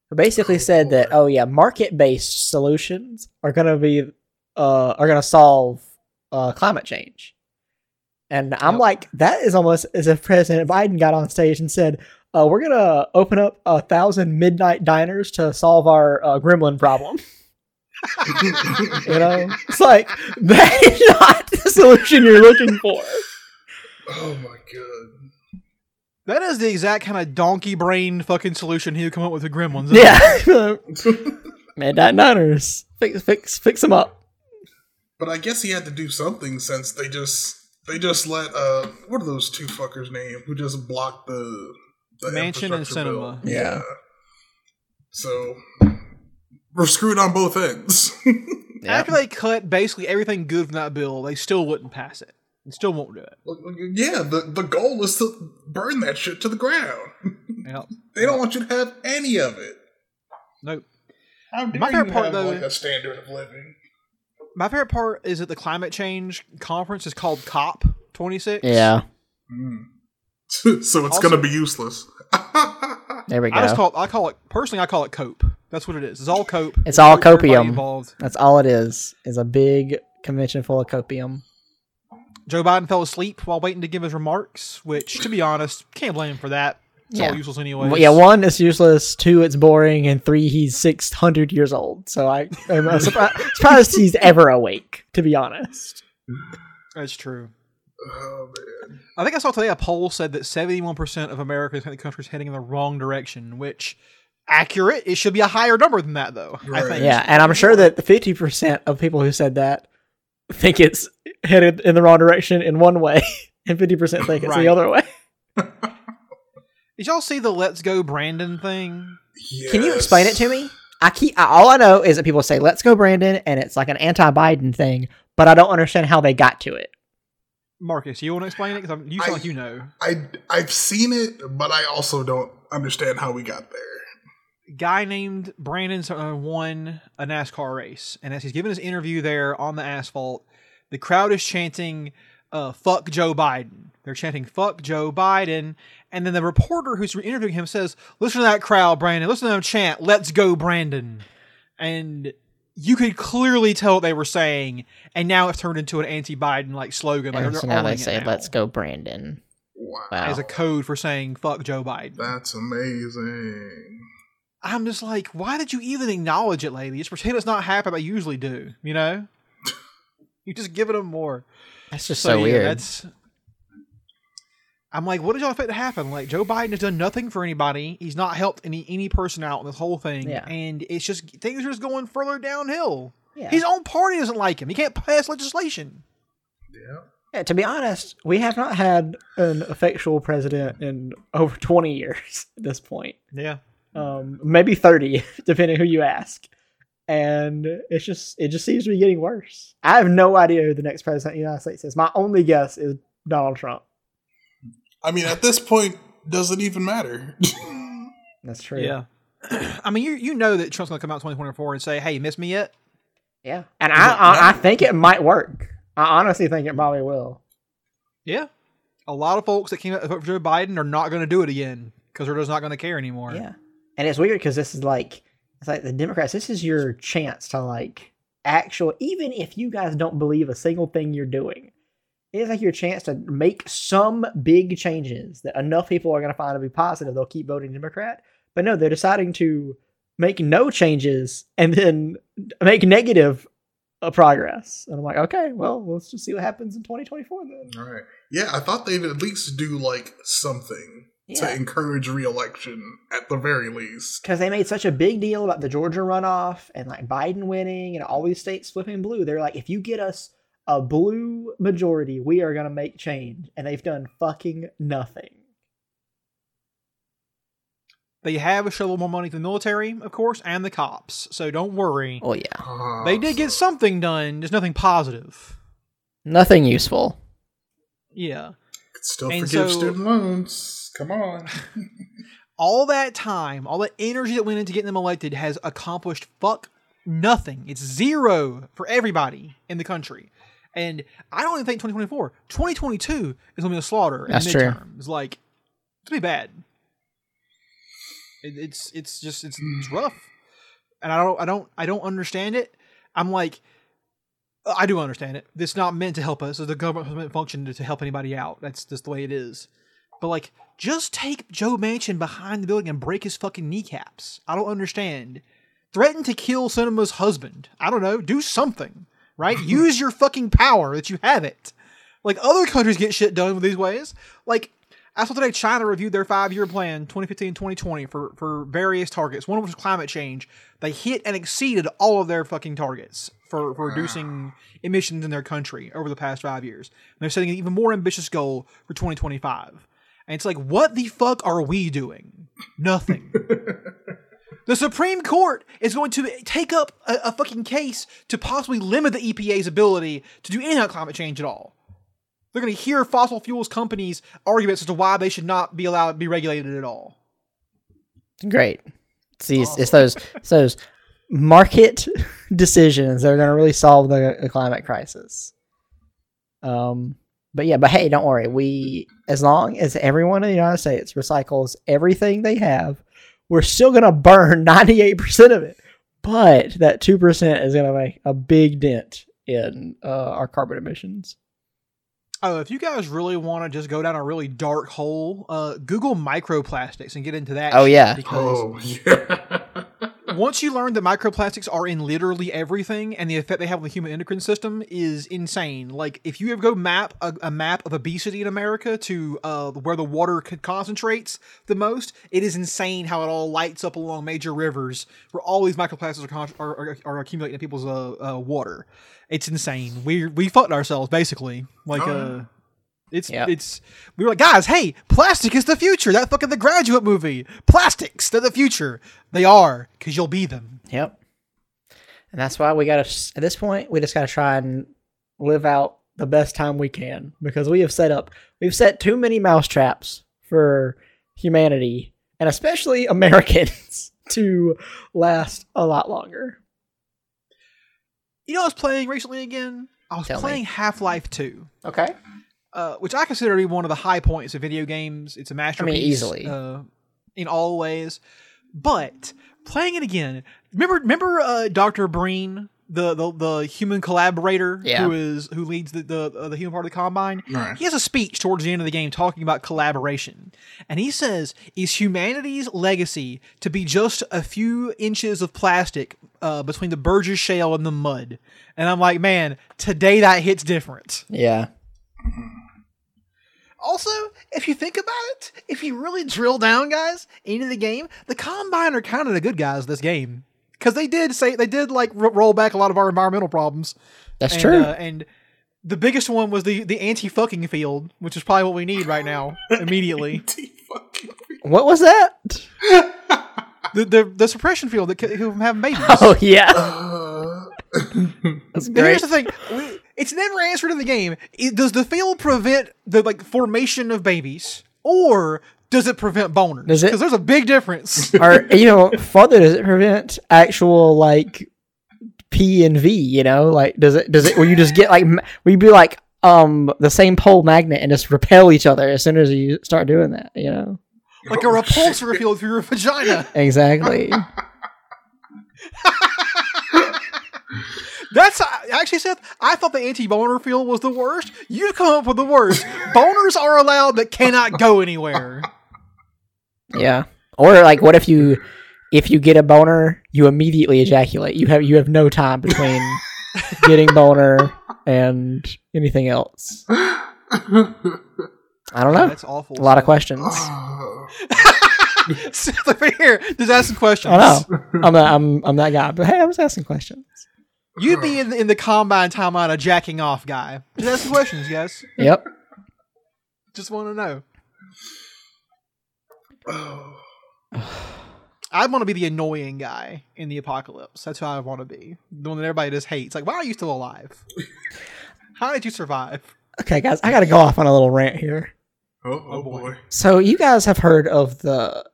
who basically Oh, said that oh yeah, market-based solutions are going to be uh are going to solve uh climate change. And I'm Yep. like that is almost as if President Biden got on stage and said uh, we're gonna open up a thousand midnight diners to solve our uh, gremlin problem. You know, it's like that is not the solution you're looking for. Oh my god. That is the exact kind of donkey brain fucking solution he would come up with with Gremlins. isn't? Yeah, midnight diners, fix, fix, fix them up. But I guess he had to do something since they just they just let uh what are those two fuckers name who just blocked the, the Manchin and infrastructure bill? Sinema. Yeah. So we're screwed on both ends. After they cut basically everything good from that bill, they still wouldn't pass it. They still won't do it. yeah, the the goal is to burn that shit to the ground. Yep. They don't want you to have any of it. Nope. How dare My favorite you part, have though- like a standard of living? My favorite part is that the climate change conference is called COP 26. Yeah, mm. so it's Also- gonna be useless. there we I just go. call it, I call it personally I call it cope. That's what it is. It's all cope. It's all Cope for everybody copium. Involved. That's all it is. Is a big convention full of copium. Joe Biden fell asleep while waiting to give his remarks, which to be honest, can't blame him for that. It's Yeah. all useless anyway. Well, yeah, one it's useless. Two, it's boring, and three, he's six hundred years old. So I, I'm uh, surprised, surprised he's ever awake. To be honest. That's true. oh man. I think I saw today a poll said that 71% of Americans think the country's heading in the wrong direction, which accurate. It should be a higher number than that, though. I Right. think. Yeah, and I'm sure that 50% of people who said that think it's headed in the wrong direction in one way, and 50% think it's Right. the other way. Did y'all see the "Let's Go Brandon" thing? Can you explain it to me? I keep I, all I know is that people say "Let's go, Brandon," and it's like an anti-Biden thing, but I don't understand how they got to it. Marcus, you want to explain it? Because you sound I- like you know. I I've seen it, but I also don't understand how we got there. guy named Brandon uh, won a NASCAR race, and as he's giving his interview there on the asphalt, the crowd is chanting uh, "Fuck Joe Biden." They're chanting "Fuck Joe Biden," and then the reporter who's interviewing him says, "Listen to that crowd, Brandon. Listen to them chant, Let's go, Brandon." And you could clearly tell what they were saying, and now it's turned into an anti-Biden like slogan. Like And so now they say, now "Let's go, Brandon." Wow, Wow. as a code for saying "Fuck Joe Biden." that's amazing. I'm just like, why did you even acknowledge it, lady? Just pretend it's not happening. I usually do, you know. you just give it them more. That's just so, yeah, weird. That's. I'm like, what did y'all expect to happen? Like Joe Biden has done nothing for anybody. He's not helped any any person out in this whole thing, Yeah. and it's just things are just going further downhill. Yeah. His own party doesn't like him. He can't pass legislation. Yeah. Yeah, to be honest, we have not had an effectual president in over 20 years at this point. Yeah, Um, maybe 30, depending who you ask. And it's just it just seems to be getting worse. I have no idea who the next president of the United States is. My only guess is Donald Trump. I mean, at this point, does it even matter? That's true. yeah. I mean, you you know that Trump's gonna come out in 2024 and say, "Hey, you missed me yet?" Yeah. And I, I I think it might work. I honestly think it probably will. Yeah. A lot of folks that came out for Joe Biden are not going to do it again because they're just not going to care anymore. Yeah. And it's weird because this is like it's like the Democrats, this is your chance to like actual even if you guys don't believe a single thing you're doing, it's like your chance to make some big changes that enough people are gonna find to be positive, they'll keep voting Democrat. But no, they're deciding to make no changes and then make negative uh, progress. And I'm like, okay, well, let's just see what happens in 2024 then. All right. Yeah, I thought they'd at least do like something Yeah. to encourage re-election at the very least. because they made such a big deal about the Georgia runoff and like Biden winning and all these states flipping blue. They're like, if you get us a blue majority, we are gonna make change, and they've done fucking nothing. They have a shovel more money to the military, of course, and the cops. So don't worry. oh yeah, Ah, They did get something done, just nothing positive. nothing useful. Yeah. could still And forgive so- student loans. Come on. All that time, all that energy that went into getting them elected has accomplished fuck nothing. It's zero for everybody in the country. And I don't even think 2024, 2022 is going to be a slaughter in That's the true. midterms. Like, it's going to be bad. It, it's it's just it's, it's rough, and I don't I don't I don't understand it. I'm like, I do understand it. It's not meant to help us. The government was meant to function to, to help anybody out. That's just the way it is. But like, just take Joe Manchin behind the building and break his fucking kneecaps. I don't understand. Threaten to kill Sinema's husband. I don't know. Do something. Right? Use your fucking power that you have it. Like other countries get shit done with these ways. Like I saw today China reviewed their five year plan, 2015 2020, for, for various targets. One of which was climate change. They hit and exceeded all of their fucking targets for, for reducing emissions in their country over the past five years. And they're setting an even more ambitious goal for 2025. And it's like, what the fuck are we doing? Nothing. the Supreme Court is going to take up a, a fucking case to possibly limit the EPA's ability to do anything on climate change at all. They're going to hear fossil fuels companies' arguments as to why they should not be allowed to be regulated at all. Great. It's these. It's those. It's those market decisions that are going to really solve the, the climate crisis. Um. But yeah. But hey, don't worry. We, as long as everyone in the United States recycles everything they have, we're still going to burn ninety eight percent of it. But that two percent is going to make a big dent in uh, our carbon emissions. Oh, if you guys really want to just go down a really dark hole, uh, Google microplastics and get into that. Oh, yeah. because Oh yeah. Once you learn that microplastics are in literally everything and the effect they have on the human endocrine system is insane. Like if you ever go map a, a map of obesity in America to uh, where the water concentrates the most, it is insane how it all lights up along major rivers where all these microplastics are con- are, are, are accumulating in people's uh, uh, water. It's insane. We we fucked ourselves basically. Like uh, it's Yep. it's we were like, guys, hey, plastic is the future. That fucking the graduate movie. Plastics, they're the future. They are, because you'll be them. Yep. And that's why we gotta at this point we just gotta try and live out the best time we can because we have set up we've set too many mousetraps for humanity and especially Americans to last a lot longer. You know I was playing recently again? I was Tell playing Half Life 2. Okay. Uh, which I consider to be one of the high points of video games. It's a masterpiece. easily. Uh, in all ways. But playing it again, remember remember uh, Dr. Breen, the, the the human collaborator Yeah. who is who leads the the, uh, the human part of the combine? Right. He has a speech towards the end of the game talking about collaboration. And he says, Is humanity's legacy to be just a few inches of plastic uh, between the Burgess shale and the mud? And I'm like, man, today that hits different. Yeah. Also, if you think about it, if you really drill down, guys, into the game, the Combine are kind of the good guys this game. Because they did say, they did like r- roll back a lot of our environmental problems. That's and, true. Uh, and the biggest one was the, the anti fucking field, which is probably what we need right now, immediately. what was that? the, the the suppression field that c- from having babies. Oh yeah. That's Now, great. Here's the thing: we, it's never answered in the game. It- does the field prevent the like formation of babies, or does it prevent boners? Does it- Because there's a big difference. or you know, further does it prevent actual like P and V? You know, like does it does it where you just get like where you be like um the same pole magnet and just repel each other as soon as you start doing that? You know, like a repulsor field through your vagina. exactly. That's actually Seth. I thought the anti-boner feel was the worst. You come up with the worst. Boners are allowed but cannot go anywhere. yeah. Or like, what if you if you get a boner, you immediately ejaculate? You have you have no time between getting boner and anything else. I don't know. That's awful. A lot of questions. Seth over here just asking questions. I know. I'm that I'm I'm that guy. But hey, I'm just asking questions. You'd be hmm. in, in the combine time timeline a jacking off guy. Just asking questions, guys. Yep. Just want to know. I want to be the annoying guy in the apocalypse. That's who I want to be. The one that everybody just hates. Like, why are you still alive? How did you survive? Okay, guys, I got to go off on a little rant here. Oh, oh, oh boy. So, you guys have heard of the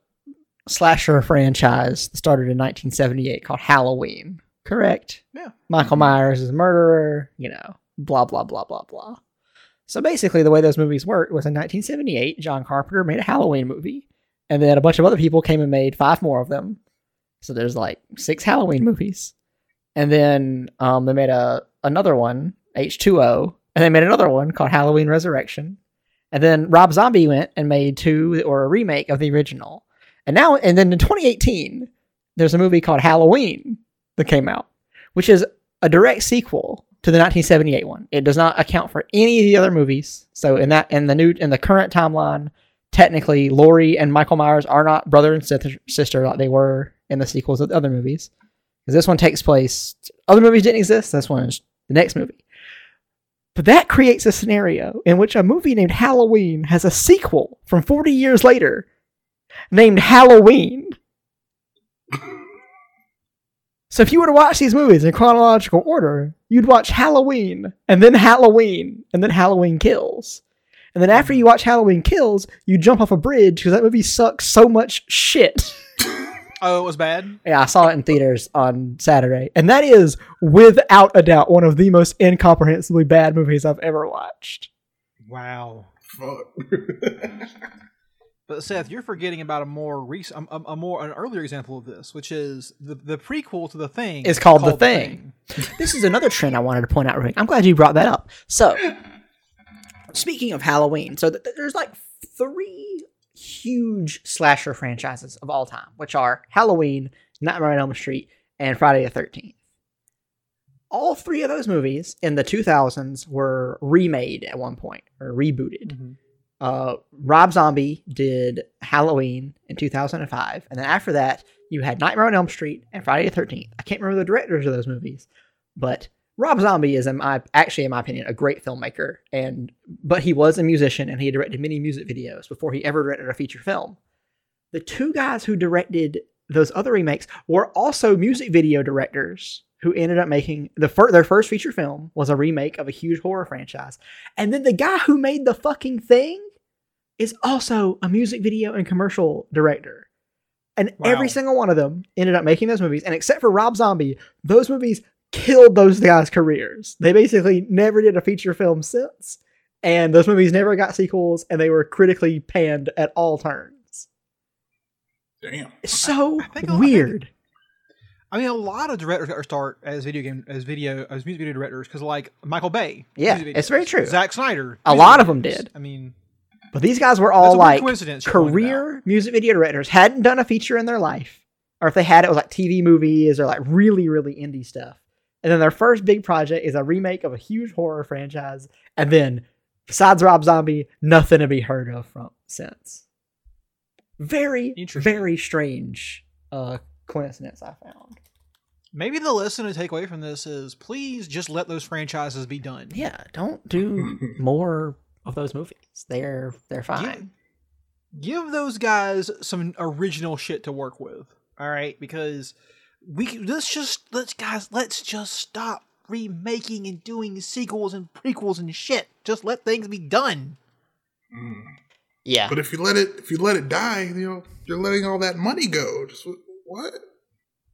slasher franchise that started in 1978 called Halloween, correct? Yeah. Michael Myers is a murderer, you know, blah, blah, blah, blah, blah. So, basically, the way those movies worked was in 1978, John Carpenter made a Halloween movie, and then a bunch of other people came and made five more of them. So, there's like six Halloween movies. And then um, they made a another one, H2O, and they made another one called Halloween Resurrection. And then Rob Zombie went and made two or a remake of the original. And now, and then in 2018, there's a movie called Halloween that came out, which is a direct sequel to the 1978 one. It does not account for any of the other movies. So in that, in the new, in the current timeline, technically, Laurie and Michael Myers are not brother and sister, like they were in the sequels of the other movies. Because this one takes place, other movies didn't exist. This one is the next movie. But that creates a scenario in which a movie named Halloween has a sequel from 40 years later named Halloween. So if you were to watch these movies in chronological order, you'd watch Halloween, and then Halloween, and then Halloween Kills. And then after you mm. watch Halloween Kills, you jump off a bridge because that movie sucks so much shit. Oh, it was bad. Yeah, I saw it in theaters on Saturday, and that is without a doubt one of the most incomprehensibly bad movies I've ever watched. Wow. Fuck. But Seth, mm-hmm. you're forgetting about a more recent, a, um, um, a more an earlier example of this, which is the the prequel to the thing. It's called The Thing. This is another trend I wanted to point out. Rick. I'm glad you brought that up. So, speaking of Halloween, so th- th- there's like three huge slasher franchises of all time, which are Halloween, Nightmare on Elm Street, and Friday the Thirteenth. All three of those movies in the 2000s were remade at one point or rebooted. Mm-hmm. Uh, Rob Zombie did Halloween in 2005, and then after that, you had Nightmare on Elm Street and Friday the 13th. I can't remember the directors of those movies, but Rob Zombie is, in my actually, in my opinion, a great filmmaker. And but he was a musician, and he directed many music videos before he ever directed a feature film. The two guys who directed those other remakes were also music video directors who ended up making the fir- their first feature film was a remake of a huge horror franchise. And then the guy who made the fucking thing is also a music video and commercial director. And Wow. every single one of them ended up making those movies. And except for Rob Zombie, those movies killed those guys' careers. They basically never did a feature film since. And those movies never got sequels, and they were critically panned at all turns. Damn. It's so I I think- weird. I mean, a lot of directors got their start as video game, as video, as music video directors, because like Michael Bay. Yeah, it's very true. Zack Snyder. A music lot of them did. I mean, But these guys were all like coincidence career music video directors, hadn't done a feature in their life, or if they had, it was like TV movies or like really, really indie stuff. And then their first big project is a remake of a huge horror franchise, and then besides Rob Zombie, nothing to be heard of from since. Very, very strange uh, coincidence I found. maybe the lesson to take away from this is please just let those franchises be done. Yeah, don't do more of those movies. They're they're fine. Give those guys some original shit to work with. All right, because we let's just let's guys let's just stop remaking and doing sequels and prequels and shit. Just let things be done. Mm. Yeah. But if you let it, if you let it die, you know, you're letting all that money go. Just what?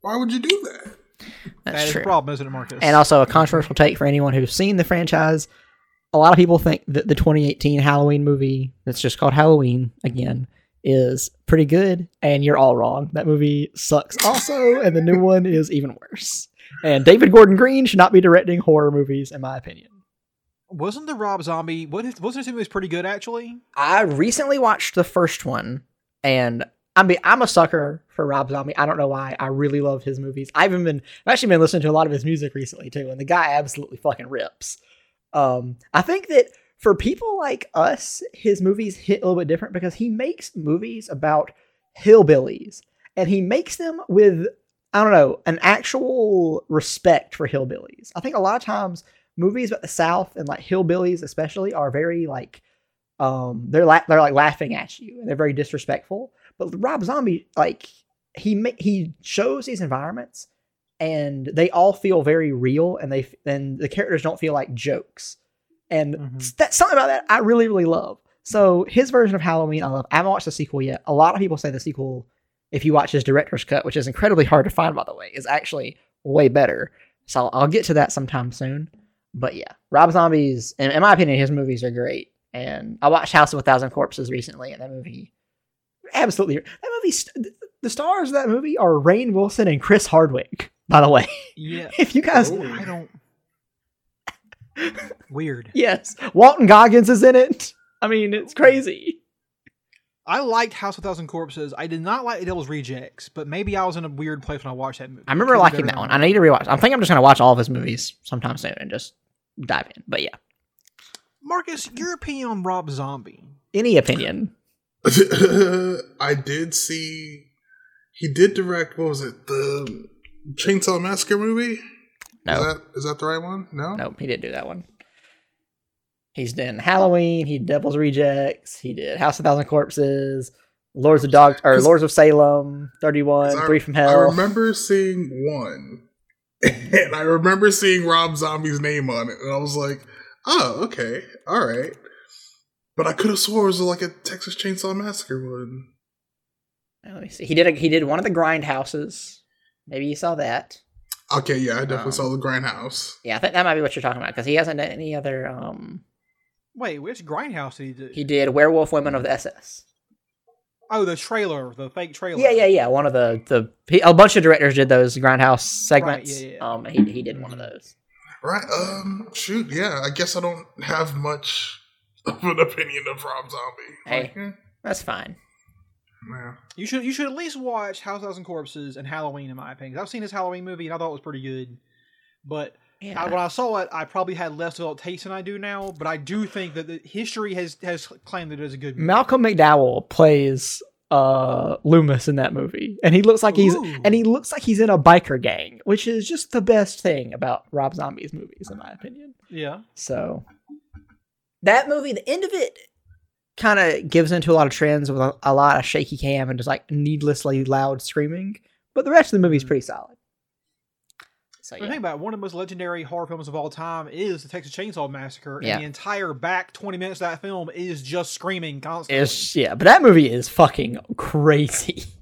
Why would you do that? That's That is true. a problem, isn't it, Marcus? And also a controversial take for anyone who's seen the franchise. A lot of people think that the 2018 Halloween movie, that's just called Halloween again, is pretty good, and you're all wrong. That movie sucks also, and the new one is even worse. And David Gordon Green should not be directing horror movies, in my opinion. wasn't the Rob Zombie? What wasn't his movie pretty good actually? I recently watched the first one, and I mean, I'm a sucker for Rob Zombie. I don't know why. I really love his movies. I've even been, I've actually been listening to a lot of his music recently too, and the guy absolutely fucking rips. Um, I think that for people like us, his movies hit a little bit different because he makes movies about hillbillies, and he makes them with I don't know an actual respect for hillbillies. I think a lot of times movies about the South and like hillbillies especially are very like um they're la- they're like laughing at you and they're very disrespectful. But Rob Zombie like he ma- he shows these environments and they all feel very real and they and the characters don't feel like jokes. And Mhm. that's something about that I really really love. So his version of Halloween I love. I haven't watched the sequel yet. A lot of people say the sequel if you watch his director's cut, which is incredibly hard to find by the way, is actually way better. So I'll, I'll get to that sometime soon. But yeah, Rob Zombie's, in, in my opinion, his movies are great. And I watched House of a Thousand Corpses recently, and that movie, absolutely, that movie, the stars of that movie are Rainn Wilson and Chris Hardwick. By the way, Yeah, if you guys, Oh. I don't. Weird. yes, Walton Goggins is in it. I mean, it's crazy. I liked House of Thousand Corpses. I did not like The Devil's Rejects, but maybe I was in a weird place when I watched that movie. I remember liking that one. I need to rewatch. I think I'm just gonna watch all of his movies sometime soon and just dive in. But yeah, Marcus, your opinion on Rob Zombie? any opinion? I did see. He did direct. What was it? The Chainsaw Massacre movie. Is No, that is that the right one? No. Nope, he didn't do that one. He's done Halloween. He did Devil's Rejects. He did House of Thousand Corpses, Lords of Dog or Lords of Salem, 31, I, Three from Hell. I remember seeing one, and I remember seeing Rob Zombie's name on it, and I was like, "Oh, okay, all right." But I could have swore it was like a Texas Chainsaw Massacre one. Let me see. He did. A, he did one of the Grindhouses. Maybe you saw that. Okay, yeah, I definitely Um, saw the Grindhouse. Yeah, I think that might be what you're talking about because he hasn't done any other. Um, Wait, which Grindhouse did he do? he did Werewolf Women of the SS. oh, the trailer, the fake trailer. Yeah, yeah, yeah. One of the the he, a bunch of directors did those Grindhouse segments. yeah, yeah. Um, he he did one of those. Right? Um, shoot, yeah. I guess I don't have much of an opinion of Rob Zombie. Hey. Like, eh. That's fine. Yeah. You should you should at least watch House of Thousand Corpses and Halloween, in my opinion. I've seen this Halloween movie and I thought it was pretty good. But Yeah. I, when I saw it, I probably had less developed taste than I do now. But I do think that the history has has claimed that it is a good movie. Malcolm McDowell plays uh Loomis in that movie, and he looks like he's Ooh. and he looks like he's in a biker gang, which is just the best thing about Rob Zombie's movies, in my opinion. Yeah. So that movie, the end of it, kind of gives into a lot of trends with a, a lot of shaky cam and just like needlessly loud screaming. But the rest of the movie is mm-hmm. pretty solid. So yeah, thing about it, one of the most legendary horror films of all time is the Texas Chainsaw Massacre, Yeah. and the entire back twenty minutes of that film is just screaming constantly. it's yeah, but that movie is fucking crazy.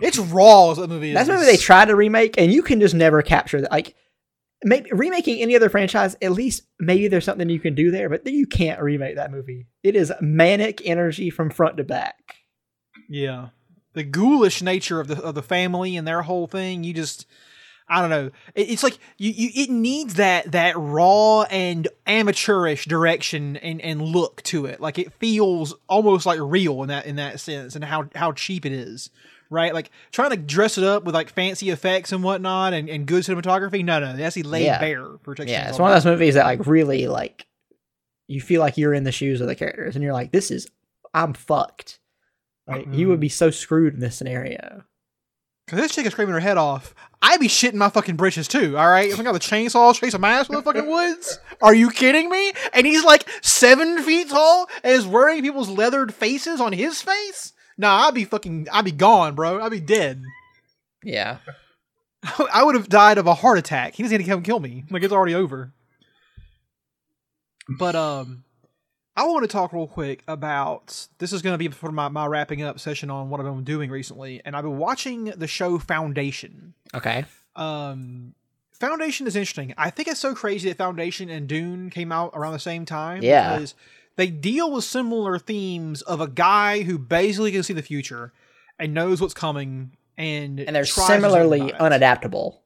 It's raw as that movie is. That's movie they tried to remake, and you can just never capture that. Like, maybe remaking any other franchise, at least maybe there's something you can do there, but you can't remake that movie. It is manic energy from front to back. Yeah, the ghoulish nature of the of the family and their whole thing. You just, I don't know. It, it's like you, you it needs that that raw and amateurish direction and and look to it. Like it feels almost like real in that in that sense, and how how cheap it is. Right, like trying to dress it up with like fancy effects and whatnot, and, and good cinematography. No, no, that's laid Yeah. bare for Texas Yeah, it's one of those movies that like really like you feel like you're in the shoes of the characters, and you're like, this is I'm fucked. Like you would mm-hmm. be so screwed in this scenario. Cause this chick is screaming her head off. I'd be shitting my fucking britches too. All right, if I got the chainsaw chase a mask in the fucking woods. Are you kidding me? And he's like seven feet tall and is wearing people's leathered faces on his face. Nah, I'd be fucking, I'd be gone, bro. I'd be dead. Yeah, I would have died of a heart attack. He doesn't need to come kill me. Like it's already over. But um, I want to talk real quick about this is going to be for my, my wrapping up session on what I've been doing recently, and I've been watching the show Foundation. okay. Um, Foundation is interesting. I think it's so crazy that Foundation and Dune came out around the same time. Yeah. Because they deal with similar themes of a guy who basically can see the future and knows what's coming and And they're similarly unadaptable.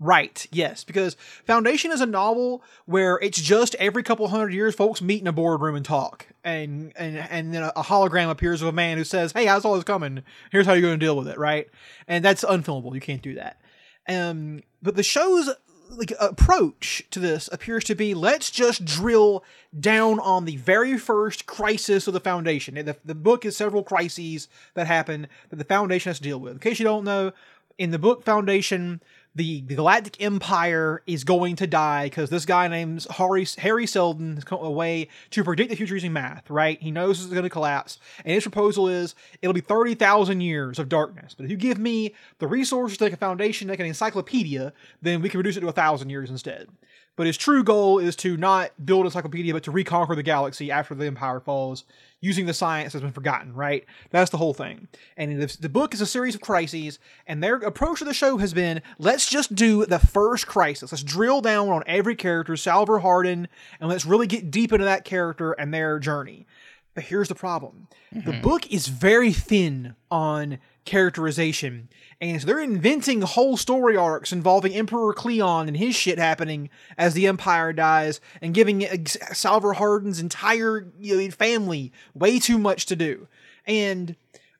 Right, yes, because Foundation is a novel where it's just every couple hundred years folks meet in a boardroom and talk. And and and then a, hologram appears of a man who says, Hey, I saw this coming. Here's how you're gonna deal with it, right? And that's unfilmable. You can't do that. Um but the show's like approach to this appears to be let's just drill down on the very first crisis of the foundation. The, the book is several crises that happen that the foundation has to deal with. In case you don't know, in the book Foundation, the, Galactic Empire is going to die because this guy named Hari, Hari Seldon has come away to predict the future using math, right? He knows it's going to collapse. And his proposal is it'll be 30,000 years of darkness. But if you give me the resources to make a foundation, like an encyclopedia, then we can reduce it to a 1,000 years instead. But his true goal is to not build an encyclopedia, but to reconquer the galaxy after the Empire falls, using the science that's been forgotten, right? That's the whole thing. And the, the book is a series of crises, and their approach to the show has been let's just do the first crisis. Let's drill down on every character, Salvor Hardin, and let's really get deep into that character and their journey. But here's the problem the mm-hmm. book is very thin on characterization. And so they're inventing whole story arcs involving Emperor Cleon and his shit happening as the Empire dies, and giving Salvor Hardin's entire you know, family way too much to do. And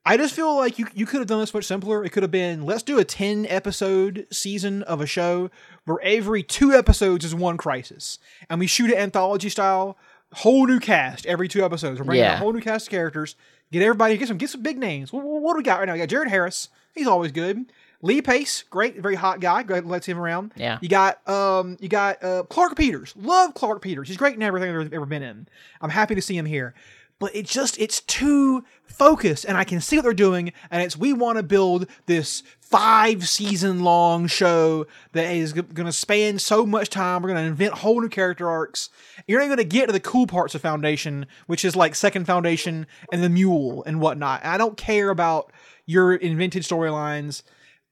I just feel like you you could have done this much simpler. It could have been let's do a 10 episode season of a show where every two episodes is one crisis. And we shoot it anthology style, whole new cast every two episodes. We're bringing Yeah. a whole new cast of characters. Get everybody, get some get some big names. What, what do we got right now? We got Jared Harris. He's always good. Lee Pace, great, very hot guy. Glad let's him around. Yeah. You got um you got uh Clarke Peters. Love Clarke Peters. He's great in everything I've ever been in. I'm happy to see him here. But it just it's too focused and I can see what they're doing and it's we want to build this 5 season long show that is going to span so much time. We're going to invent whole new character arcs. You're not going to get to the cool parts of Foundation, which is like Second Foundation and the Mule and whatnot. And I don't care about your invented storylines.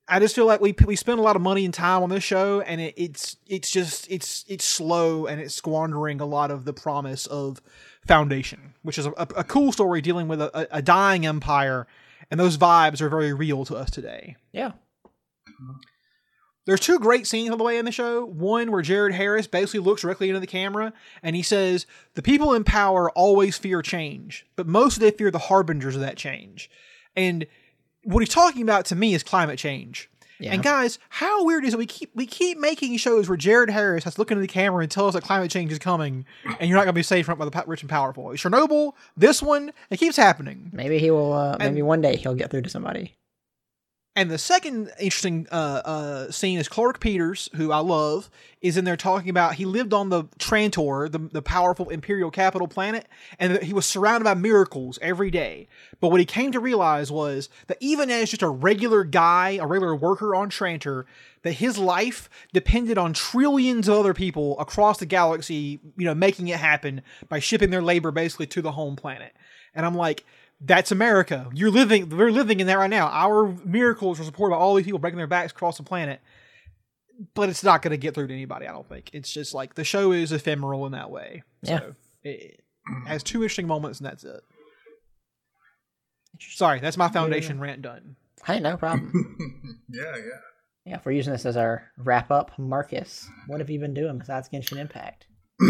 I just feel like we we spend a lot of money and time on this show, and it, it's it's just it's it's slow and it's squandering a lot of the promise of Foundation, which is a, a, cool story dealing with a, a, dying empire, and those vibes are very real to us today. Yeah. There's two great scenes on the way in the show. One where Jared Harris basically looks directly into the camera and he says, The people in power always fear change, but mostly they fear the harbingers of that change. And what he's talking about to me is climate change. Yeah. And guys, how weird is it? We keep we keep making shows where Jared Harris has to look into the camera and tell us that climate change is coming, and you're not going to be safe from it by the rich and powerful. Chernobyl, this one, it keeps happening. Maybe he will. Uh, maybe And- one day he'll get through to somebody. And the second interesting uh, uh, scene is Clarke Peters, who I love, is in there talking about he lived on the Trantor, the, the powerful imperial capital planet, and he was surrounded by miracles every day. But what he came to realize was that even as just a regular guy, a regular worker on Trantor, that his life depended on trillions of other people across the galaxy, you know, making it happen by shipping their labor basically to the home planet. And I'm like, that's America. You're living, we're living in that right now. Our miracles are supported by all these people breaking their backs across the planet. But it's not going to get through to anybody, I don't think. It's just like the show is ephemeral in that way. Yeah. So it has two interesting moments and that's it. Sorry, that's my foundation rant done. Hey, no problem. yeah, yeah. yeah, if we're using this as our wrap up, Marcus, what have you been doing besides Genshin Impact?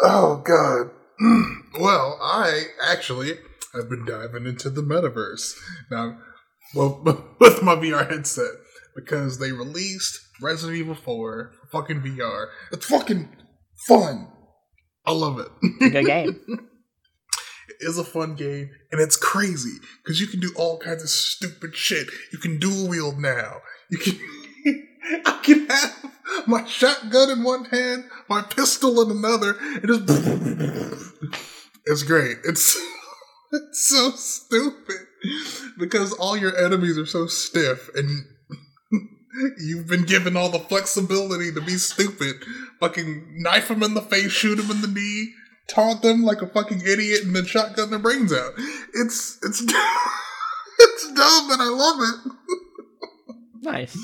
oh god. well, I actually have been diving into the metaverse now. Well, with my VR headset because they released Resident Evil 4 for fucking VR. It's fucking fun. I love it. Good game. It is a fun game, and it's crazy because you can do all kinds of stupid shit. You can dual wield now. You can. I can have my shotgun in one hand, my pistol in another, and just. It's great. It's it's so stupid because all your enemies are so stiff, and you've been given all the flexibility to be stupid. Fucking knife them in the face, shoot them in the knee, taunt them like a fucking idiot, and then shotgun their brains out. It's it's it's dumb, and I love it. Nice.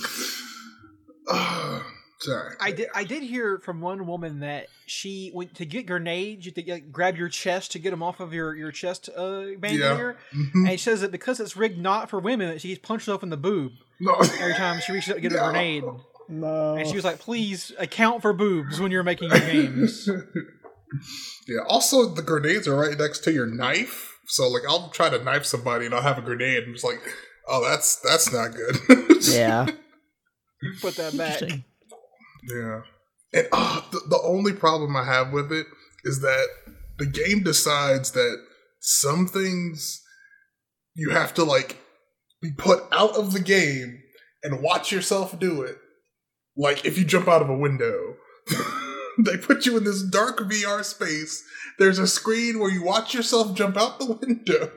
Sorry. I did. I did hear from one woman that she went to get grenades. You to like, grab your chest to get them off of your your chest uh, bandolier, Mhm. and she says that because it's rigged not for women, that she gets punched herself in the boob No. every time she reaches out to get a grenade. No. And she was like, "Please account for boobs when you're making your games." Yeah. Also, the grenades are right next to your knife, so like I'll try to knife somebody and I'll have a grenade, and it's like, oh, that's that's not good. Yeah. Put that back. Yeah. And uh, the, the only problem I have with it is that the game decides that some things you have to like be put out of the game and watch yourself do it. Like if you jump out of a window, they put you in this dark VR space. There's a screen where you watch yourself jump out the window,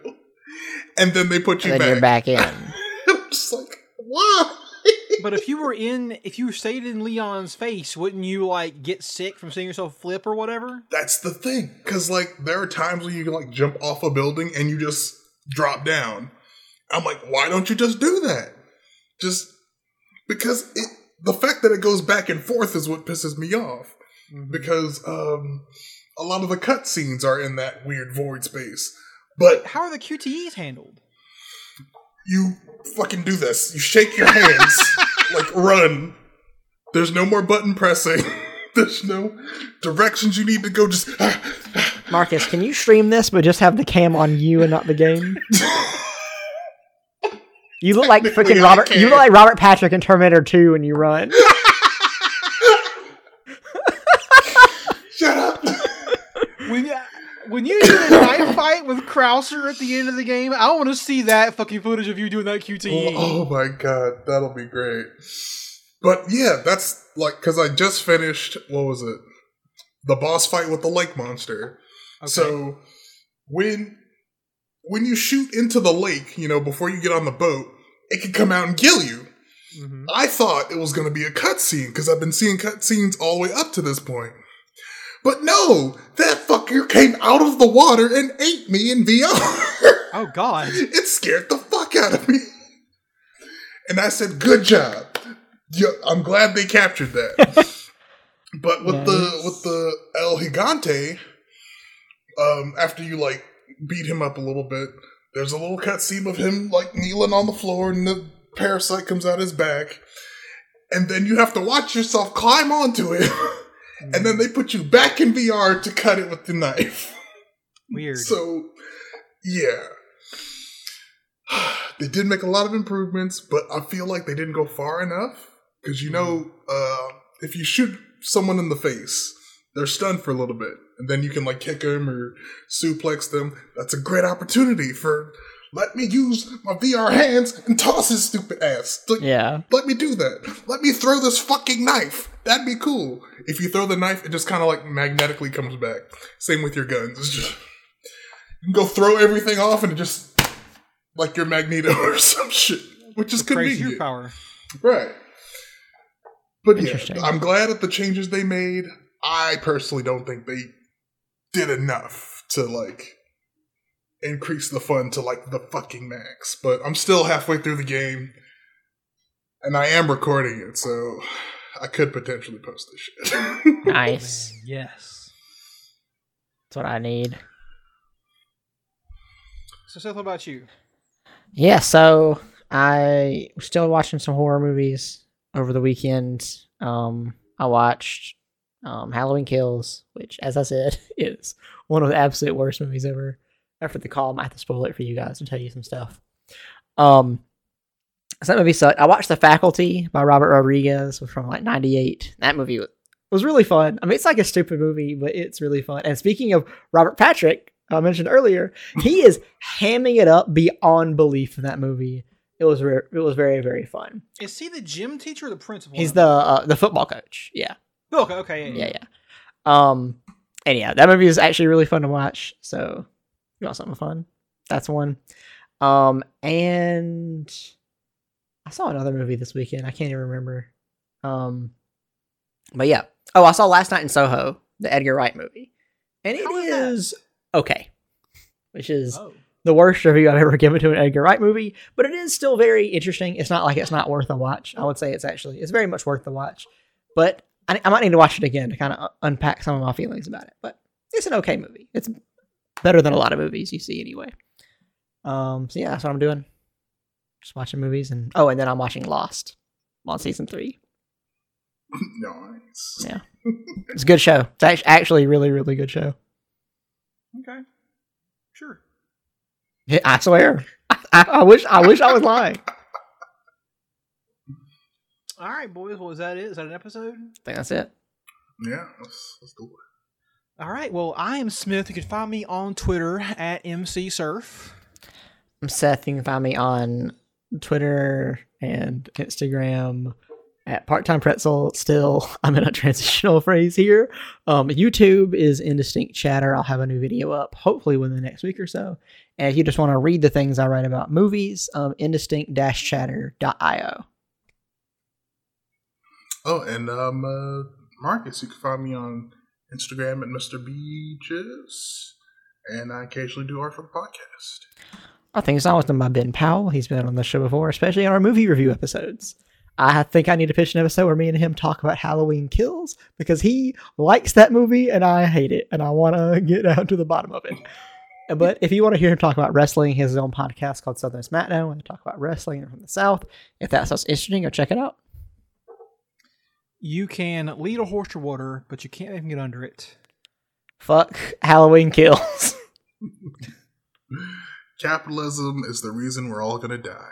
and then they put you And back. you're back in. I'm just like, why? But if you were in, if you stayed in Leon's face, wouldn't you like get sick from seeing yourself flip or whatever? That's the thing, because like there are times when you can like jump off a building and you just drop down. I'm like, why don't you just do that? Just because it, the fact that it goes back and forth is what pisses me off. Because um, a lot of the cutscenes are in that weird void space, but How are the QTEs handled? you fucking do this. You shake your hands like run. There's no more button pressing. There's no directions you need to go. Just ah, ah. Marcus, can you stream this but just have the cam on you and not the game? You look like freaking Robert. You look like Robert Patrick in Terminator 2 when you run. shut up. When you, when you do the knife fight with Krauser at the end of the game, I want to see that fucking footage of you doing that. QTE. Oh my god, that'll be great. But yeah, that's like because I just finished. What was it? The boss fight with the lake monster. So when when you shoot into the lake, you know, before you get on the boat, it can come out and kill you. Mhm. I thought it was going to be a cutscene because I've been seeing cutscenes all the way up to this point. But no, that fucker came out of the water and ate me in VR. Oh God! it scared the fuck out of me. And I said, "Good job. I'm glad they captured that." but with the with the El Gigante, um, after you like beat him up a little bit, there's a little cutscene of him like kneeling on the floor, and the parasite comes out his back, and then you have to watch yourself climb onto it, and then they put you back in VR to cut it with the knife. Weird. So, yeah. they did make a lot of improvements, but I feel like they didn't go far enough. Because you know, uh, if you shoot someone in the face, they're stunned for a little bit, and then you can like kick them or suplex them. That's a great opportunity for. Let me use my VR hands and toss his stupid ass. Like, Yeah. Let me do that. Let me throw this fucking knife. That'd be cool. If you throw the knife, it just kind of like magnetically comes back. Same with your guns. It's just you can go throw everything off and it just like your magneto or some shit, which is Crazy your convenient, power. right? But yeah, Interesting. I'm glad at the changes they made. I personally don't think they did enough to like increase the fun to like the fucking max. But I'm still halfway through the game, and I am recording it, so I could potentially post this shit. Nice. Yes. That's what I need. So, Seth, what about you? Yeah, so I was still watching some horror movies over the weekend. Um, I watched um, Halloween Kills, which, as I said, is one of the absolute worst movies ever. After the call, I might have to spoil it for you guys and tell you some stuff. Um, so that movie sucked. I watched The Faculty by Robert Rodriguez from like '98. That movie was, was really fun. I mean, it's like a stupid movie, but it's really fun. And speaking of Robert Patrick, I mentioned earlier, he is hamming it up beyond belief in that movie. It was re- it was very very fun. Is he the gym teacher or the principal? He's the uh, the football coach. Yeah, Oh, okay, okay, yeah, yeah, yeah. Um, and yeah, that movie is actually really fun to watch. So, you want something fun? That's one. Um, and I saw another movie this weekend. I can't even remember. Um, but yeah. Oh, I saw Last Night in Soho, the Edgar Wright movie, and it was okay, which is Oh, the worst review I've ever given to an Edgar Wright movie, but it is still very interesting. It's not like it's not worth a watch. I would say it's actually it's very much worth the watch. But I, I might need to watch it again to kind of unpack some of my feelings about it. But it's an okay movie. It's better than a lot of movies you see anyway. Um. So yeah, that's what I'm doing. Just watching movies and oh, and then I'm watching Lost. I'm on season three. nice. Yeah, it's a good show. It's actually a really really good show. okay, sure. Yeah, I swear. I, I wish I wish I was lying. All right, boys. Well, was that it? Is that an episode? I think that's it. Yeah, let's, let's do it. All right. Well, I am Smith. You can find me on Twitter at mcsurf. I'm Seth. You can find me on Twitter and Instagram at part time pretzel. Still, I'm in a transitional phrase here. Um, YouTube is indistinct chatter. I'll have a new video up hopefully within the next week or so. And if you just want to read the things I write about movies, um, indistinct chatter.io. Oh, and um, uh, Marcus, you can find me on Instagram at Mr. Beaches, and I occasionally do art for the podcast. I think it's always done by Ben Powell. He's been on the show before, especially on our movie review episodes. I think I need to pitch an episode where me and him talk about Halloween Kills because he likes that movie and I hate it, and I want to get down to the bottom of it. But if you want to hear him talk about wrestling, he has his own podcast called Southern SmackDown, and talk about wrestling from the South. If that sounds interesting, go check it out. You can lead a horse to water, but you can't even get under it. Fuck Halloween Kills. Capitalism is the reason we're all gonna die.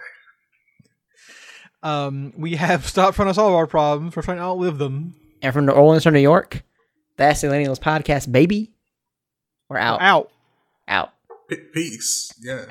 Um, we have stopped trying to solve our problems. We're trying to outlive them. and from New Orleans or New York, that's the Millennials Podcast, baby. We're out. Out. Out. P- peace. Yeah.